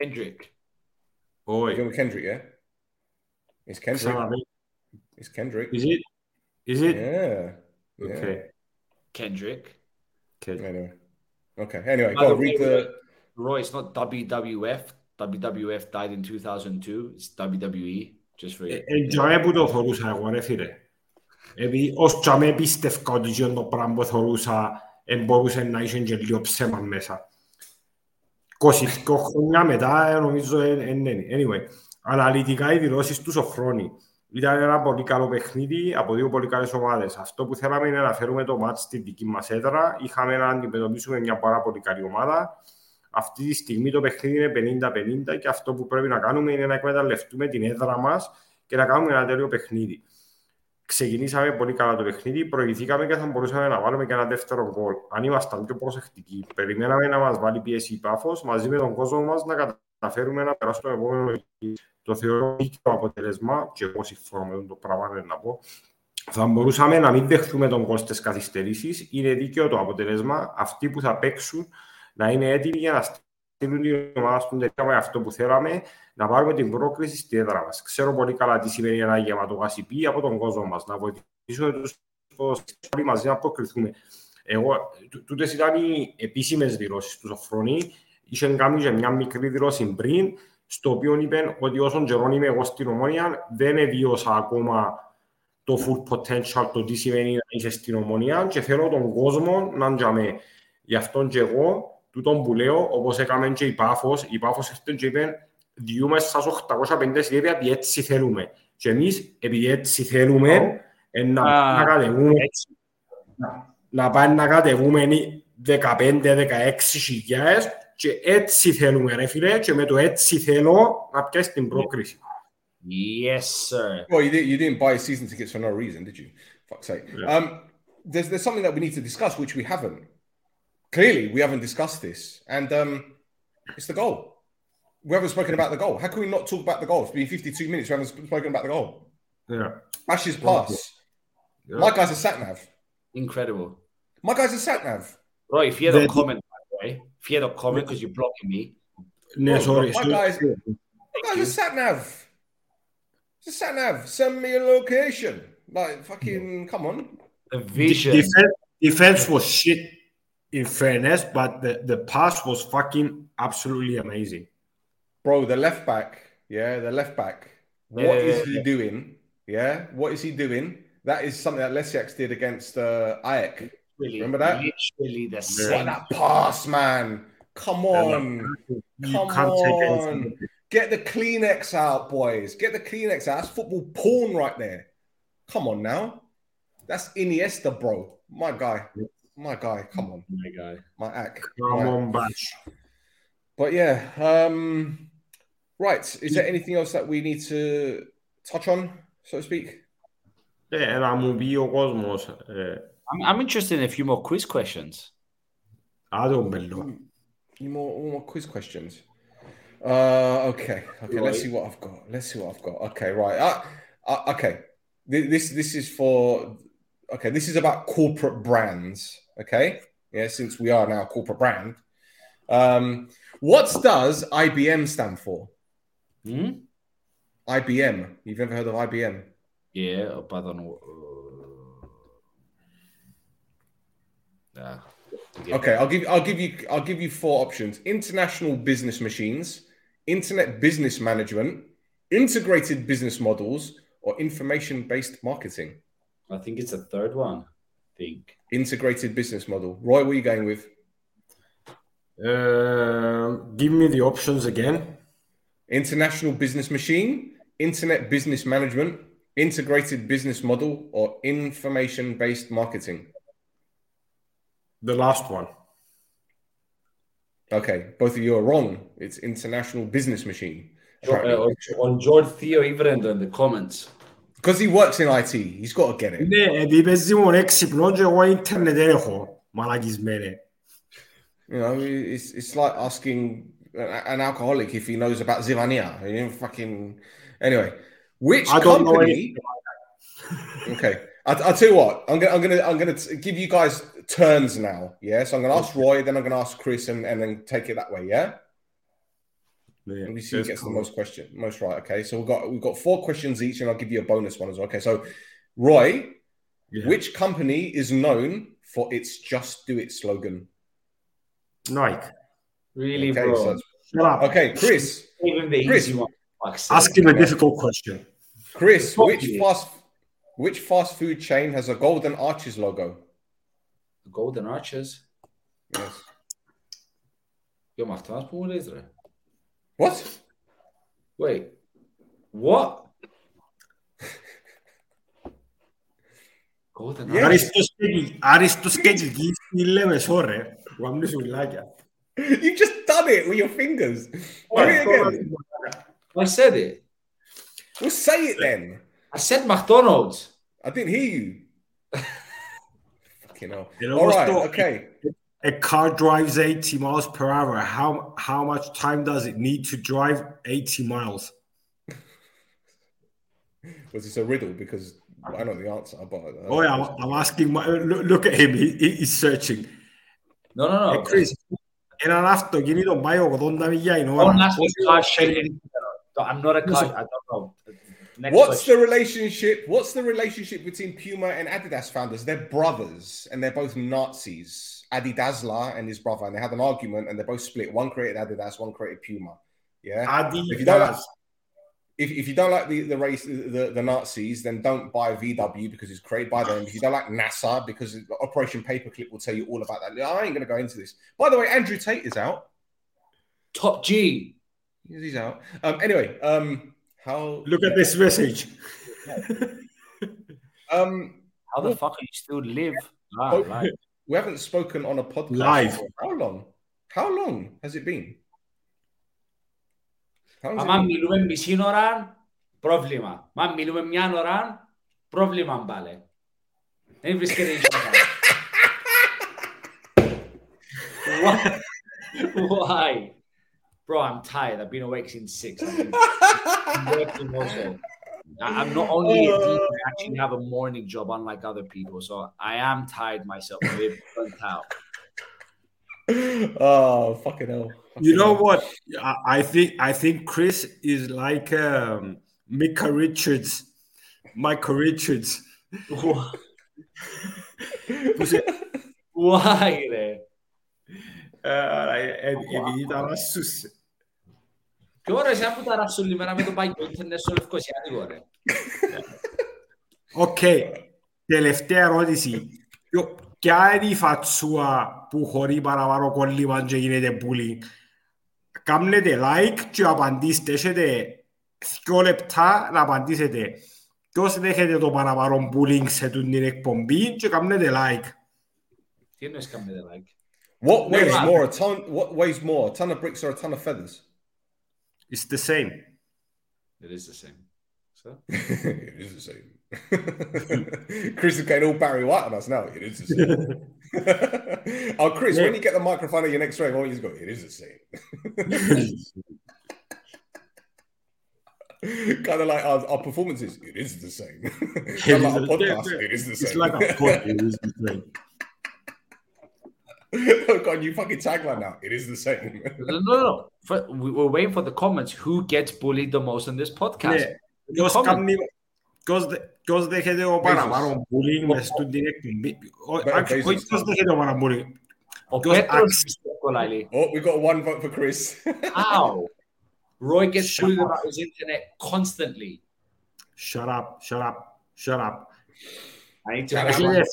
Kendrick. Oh, you Oi. go with Kendrick, yeah. It's Kendrick. Sorry. It's Kendrick. Is it? Is it? Yeah. yeah. Okay. Kendrick. Okay. Anyway. Okay. Anyway, By go the on, read way, the. Roy, it's not WWF. WWF died in 2002. It's WWE. Just for you. Ε, τζαμέ που το θωρούσα εγώ, ρε φίλε. Επειδή ως τζαμέ πίστευκα ότι τζιόν το πράγμα που θωρούσα εν μπορούσε να είχε και λίγο ψέμα μέσα. 22 χρόνια μετά ε, νομίζω εν εν είναι. Anyway, αναλυτικά οι δηλώσεις τους Σοφρόνη. Ήταν ένα πολύ καλό παιχνίδι από δύο πολύ καλές ομάδες. Αυτό που θέλαμε είναι να φέρουμε το μάτς στη δική μας έδρα. Είχαμε να αντιμετωπίσουμε μια πάρα πολύ καλή ομάδα. Αυτή τη στιγμή το παιχνίδι είναι 50-50 και αυτό που πρέπει να κάνουμε είναι να εκμεταλλευτούμε την έδρα μας και να κάνουμε ένα τέλειο παιχνίδι. Ξεκινήσαμε πολύ καλά το παιχνίδι, προηγηθήκαμε και θα μπορούσαμε να βάλουμε και ένα δεύτερο γκολ. Αν ήμασταν πιο προσεκτικοί, περιμέναμε να μας βάλει πίεση η Πάφος, μαζί με τον κόσμο μας να καταφέρουμε να περάσουμε το επόμενο παιχνίδι. Το θεωρώ δίκαιο αποτέλεσμα και εγώ συμφωνώ με το πράγμα είναι να πω. Θα μπορούσαμε να μην δεχθούμε τον γκολ στις καθυστερήσεις. Είναι δίκαιο το αποτέλεσμα. Αυτοί που θα παίξουν να είναι έτοιμοι για να στείλουν την ομάδα στον τελικά με αυτό που θέλαμε, να πάρουμε την πρόκληση στη έδρα μας. Ξέρω πολύ καλά τι σημαίνει ένα γεμάτο γασιπί από τον κόσμο μας, να βοηθήσουμε τους ποδοσφαιριστές όλοι μαζί να προκριθούμε. Εγώ, τού- τούτες ήταν οι επίσημες δηλώσεις του Σοφρονή. Είχε κάνει και μια μικρή δηλώση πριν, στο οποίο είπε ότι όσον καιρό είμαι εγώ στην Ομόνια, δεν εβίωσα ακόμα το full potential, το τι σημαίνει να είσαι στην Ομόνια και θέλω τον κόσμο να τζαμε. Γι' αυτόν και εγώ, τούτον που λέω, όπως έκαμε και η Πάφος, η Πάφος ήρθε και είπε διούμε σας 850 εισιτήρια επειδή έτσι θέλουμε. Και εμείς, επειδή έτσι θέλουμε, ε, να, Α, να κατεβούμε, Έτσι. να, να πάμε να κατεβούμε 15-16 χιλιάδες και έτσι θέλουμε ρε φίλε και με το έτσι θέλω να πιάσει την πρόκριση. Yes, sir. Well, you, did, you didn't buy season tickets for no reason, did you? Fuck's sake. Yeah. Um, there's there's something that we need to discuss, which we haven't. Clearly, we haven't discussed this, and um, it's the goal. We haven't spoken about the goal. How can we not talk about the goal? It's been 52 minutes. We haven't sp- spoken about the goal. Yeah. Ash's pass. Yeah. My guy's a sat nav. Incredible. My guy's a sat nav. Roy, if you The- don't comment, Fear of comment because you're blocking me. No, sorry. My guy's, my guy's just sat nav. It's sat nav. Send me a location. Like, fucking, come on. The vision. Defense, defense was shit, in fairness, but the, the pass was fucking absolutely amazing. Bro, the left back. Yeah, the left back. Yeah, what is he yeah. doing? Yeah, what is he doing? That is something that Lecjaks did against uh, literally, remember that? Literally the that pass, man. Come on. Come on. Get the Kleenex out, boys. Get the Kleenex out. That's football porn right there. Come on now. That's Iniesta, bro. My guy. My guy. Come on. My guy. My act. Come My on, Bash. But yeah. Um, right. Is there anything else that we need to touch on, so to speak? Yeah, la movió Cosmos. Uh, I'm, I'm interested in a few more quiz questions. Adam Bello. Any more, any more quiz questions? Uh, okay, okay. Let's see what I've got. Let's see what I've got. Okay, right. Uh, uh, okay, this this is for. Okay, this is about corporate brands. Okay, yeah. Since we are now a corporate brand, um, what does IBM stand for? Hmm? IBM. You've ever heard of IBM? Yeah, but I don't know. Uh, Uh, yeah. Yeah. Okay, I'll give I'll give you I'll give you four options: international business machines, internet business management, integrated business models, or information-based marketing. I think it's the third one. I think. Integrated business model. Roy, what are you going with? Um, give me the options again. International business machine, internet business management, integrated business model, or information-based marketing. The last one. Okay, both of you are wrong. It's international business machine. Uh, on George Theo even in the comments. Because he works in IT, he's got to get it. Ναι, επειδή ζήμουν έξυπνο και εγώ ίντερνετ δεν έχω. Μαλακισμένε. You know, it's it's like asking an alcoholic if he knows about Zivania. You know, fucking anyway. Which I don't know company? okay, I, will tell you what. I'm gonna I'm gonna I'm gonna t- give you guys turns now. Yeah. So I'm gonna ask Roy, then I'm gonna ask Chris, and, and then take it that way. Yeah. Let me see who gets cool. the most question, most right. Okay, so we've got we've got four questions each, and I'll give you a bonus one as well. Okay, so Roy, yeah. which company is known for its "Just Do It" slogan? Nike. Really, okay, bro. So, okay, Chris. Even the Chris, easy one. Ask him a difficult question. Chris, which fast which fast food chain has a golden arches logo? Golden arches? Yes. You're my top is it? What? Wait. What? Golden yeah. Aristoskeggis, Aristoskeggis ille me sorre. Quando. You just done it with your fingers. Do it again. I said it. Well, say it then. I said McDonald's. I didn't hear you. Fucking hell. You All right. almost Okay. A car drives 80 miles per hour. How how much time does it need to drive 80 miles? Was this a riddle? Because I know the answer, but uh, Oh yeah, I'm, I'm asking. My, look, look at him. He, he- he's searching. No, no, no. Hey, Chris, έναν αυτοκίνητο πάει 80 μιλιά η ώρα. Don't ask me car shading. I'm not a car. I don't know. Next What's question. the relationship? What's the relationship between Puma and Adidas founders? They're brothers, and they're both Nazis. Adi Dassler and his brother, and they had an argument, and they both split. One created Adidas, one created Puma. Yeah. If you don't like, Adidas. if, if you don't like the, the race the, the Nazis, then don't buy VW because it's created by them. If you don't like NASA because Operation Paperclip will tell you all about that. I ain't gonna go into this. By the way, Andrew Tate is out. Top G. He's out. Um, anyway, um, how Look at this message. um How the fuck are you still live? Ah, Oh, right. we haven't spoken on a podcast Live. for how long? How long has it been? How long has Άμα it been? μιλούμε μισή ώρα, πρόβλημα. Μα μιλούμε μια ώρα, πρόβλημα πάλι. Δεν βρίσκεται η ώρα. Why? Why? bro, I'm tired. I've been awake since six. I'm working also. I'm not only a oh. I actually have a morning job, unlike other people. So I am tired myself. I'm burnt out. Oh fucking hell! Fucking you know hell. what? I think I think Chris is like um, Richards, Michael Richards. Why there? Uh, e, Και ώρα εσύ που τα ράψουν λιμένα με το πάγιο ίντερνετ στο Λευκοσιάτικο, ρε. Οκ. Τελευταία ερώτηση. Ποιο- Ποια είναι η φατσούα που χωρεί παραπάνω κόλλημα και γίνεται bullying; Κάμνετε like και απαντήστε. Έχετε δυο λεπτά να απαντήσετε. Ποιος δέχεται το παραπάνω bullying σε την εκπομπή και κάμνετε like; Τι εννοείς κάνετε like; What weighs man. more? A ton what weighs more? A ton of bricks or a ton of feathers? It's the same. It is the same. So? it is the same. Chris is getting all Barry White on us now. It is the same. oh, Chris, when you get the microphone at your next rave, why don't you just go, it is the same. kind of like our, our performances. It is the same. kind of like our podcast. It is the same. It's like a podcast. It's the same. oh God, you fucking tagline now. It is the same. No, no, no. For, we- we're waiting for the comments. Who gets bullied the most in this podcast? Ναι, ποιος Comment. κάνει- ποιος δε- ποιος δέχεται ο παραπάνω bullying μες Ο- στην την εκπομπή. Ο- Μπε- άξι, Bezos. όχι ποιος δέχεται ο παραπάνω bullying. Ο Ποιος Πέτρος άξι- is εύκολα, Oh, we got one vote for Chris. How? Roy gets Shut bullied up. about his internet constantly. Shut up, shut up, shut up. I need to Shut up.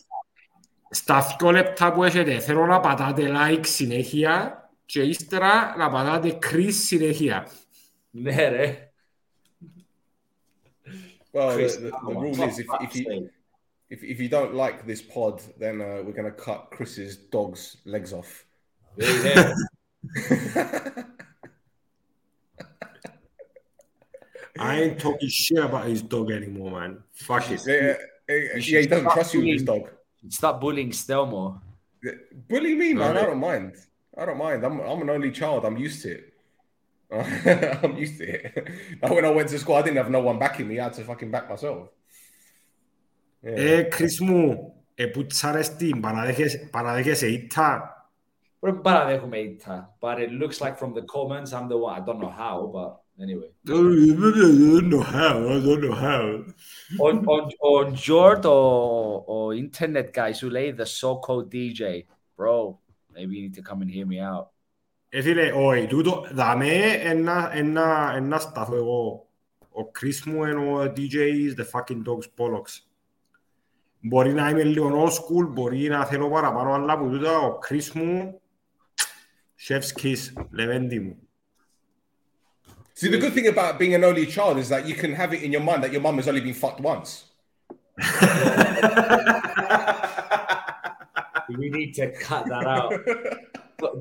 Έχετε στα δυο λεπτά που έχετε θέλω να πατάτε like συνέχεια και ύστερα να πατάτε Chris συνέχεια. Ναι, ρε. Well, the, Chris, the, the come on, rule fuck is if, that if you sake. if, if you don't like this pod, then uh, we're going to cut Chris's dog's legs off. There, there. I ain't talking shit about his dog anymore, man. Fuck it. Yeah, yeah, yeah, he doesn't trust you with his dog. Stop bullying Stelmo. Bully me, man. I Alright. don't mind. I don't mind. I'm I'm an only child. I'm used to it. I'm used to it. Now, when I went to school, I didn't have no one backing me. I had to fucking back myself. Yeah. Ε, Chris μου, επούτσαρες την, παραδέχεσαι- παραδέχεσαι ήττα. But παραδέχομαι ήττα. But it looks like from the comments, I'm the one. I don't know how, but anyway. I don't know how, I don't know how. on, on, on Jord or, or internet guys who lay the so-called DJ, bro, maybe you need to come and hear me out. Ε, φίλε, όχι, τούτο, δαμέ ένα, ένα, ένα σταθώ εγώ. Ο Chris μου είναι ο DJ is the fucking dogs bollocks. Μπορεί να είμαι λίγο old school, μπορεί να θέλω παραπάνω, αλλά από τούτα ο Chris μου, chef's kiss, λεβέντη μου. See, the good thing about being an only child is that you can have it in your mind that your mum has only been fucked once. We need to cut that out.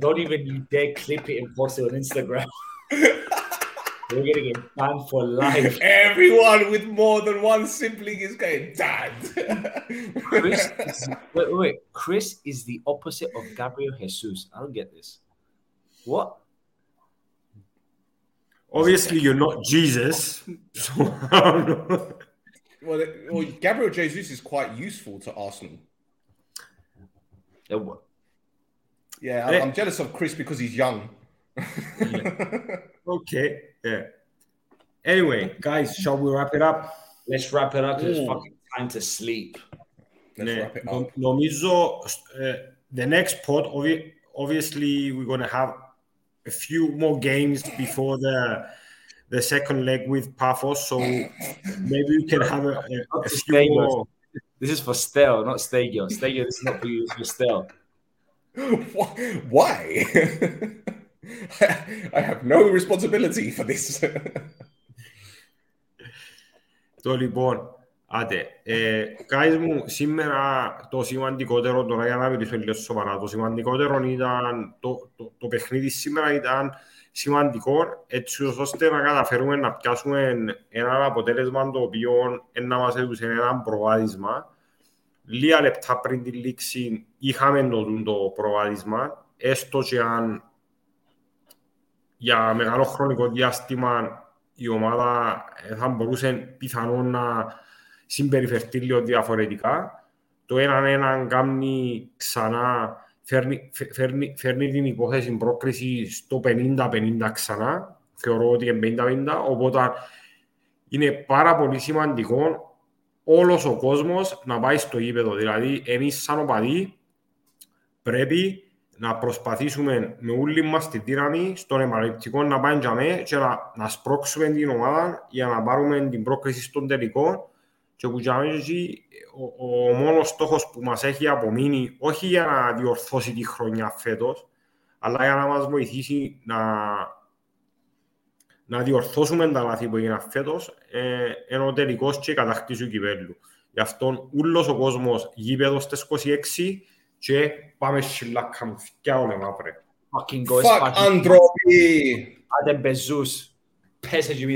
Don't- even you dare clip it and post it on Instagram. We're gonna get banned for life. Everyone with more than one sibling is going, Dad. Chris, is, wait, wait. Chris is the opposite of Gabriel Jesus. I don't get this. What? Obviously, you're not Jesus, so I don't know. well, it- well, Gabriel Jesus is quite useful to Arsenal. Uh, what? Yeah, Eh. I- I'm jealous of Chris because he's young. Okay, yeah. Anyway, guys, shall we wrap it up? Let's wrap it up. 'cause It's Ooh. fucking time to sleep. Let's Ναι, wrap it νο- up. νομίζω uh, the next pod, obvi- obviously, we're going to have a few more games before the the second leg with Pafos, so maybe we can have a, a, a few more. This is for Stel, not Stegio. Stegio, this is not for you. It's for Stel. Why? I have no responsibility for this. Dolly Bourne. Άντε. Ε, guys μου, σήμερα το σημαντικότερο, τώρα για να μιλήσω λίγο σοβαρά, το σημαντικότερο ήταν, το, το, το παιχνίδι σήμερα ήταν σημαντικό, έτσι ώστε να καταφέρουμε να πιάσουμε ένα αποτέλεσμα το οποίο να μας έδωσε ένα προβάδισμα. Λίγα λεπτά πριν τη λήξη είχαμε το, το προβάδισμα, έστω και αν για μεγάλο χρονικό διάστημα η ομάδα ε, θα μπορούσε πιθανόν να συμπεριφερθεί λίγο διαφορετικά. Το έναν έναν κάνει ξανά, φέρνει, φε- φέρνει, φέρνει την υπόθεση πρόκριση στο 50-50 ξανά. Θεωρώ ότι είναι 50-50, οπότε είναι πάρα πολύ σημαντικό όλος ο κόσμος να πάει στο γήπεδο. Δηλαδή, εμείς σαν οπαδοί πρέπει να προσπαθήσουμε με όλη μας τη δύναμη στον επαναληπτικό να πάμε για μέ και να, να σπρώξουμε την ομάδα για να πάρουμε την πρόκριση στον τελικό και που για μέ εκεί, ο, ο μόνος στόχος που μας έχει απομείνει όχι για να διορθώσει τη χρονιά φέτος αλλά για να μας βοηθήσει να, να διορθώσουμε τα λάθη που έγιναν φέτος ε, ενώ τελικός και η κατακτήση του κυπέλλου. Γι' αυτό όλος ο κόσμος γήπεδο στις 26 και πάμε σιλάκα μου θυκιά όλα μαύρε. Fucking go. Fuck Andropi. Adem Bezus. Pesa de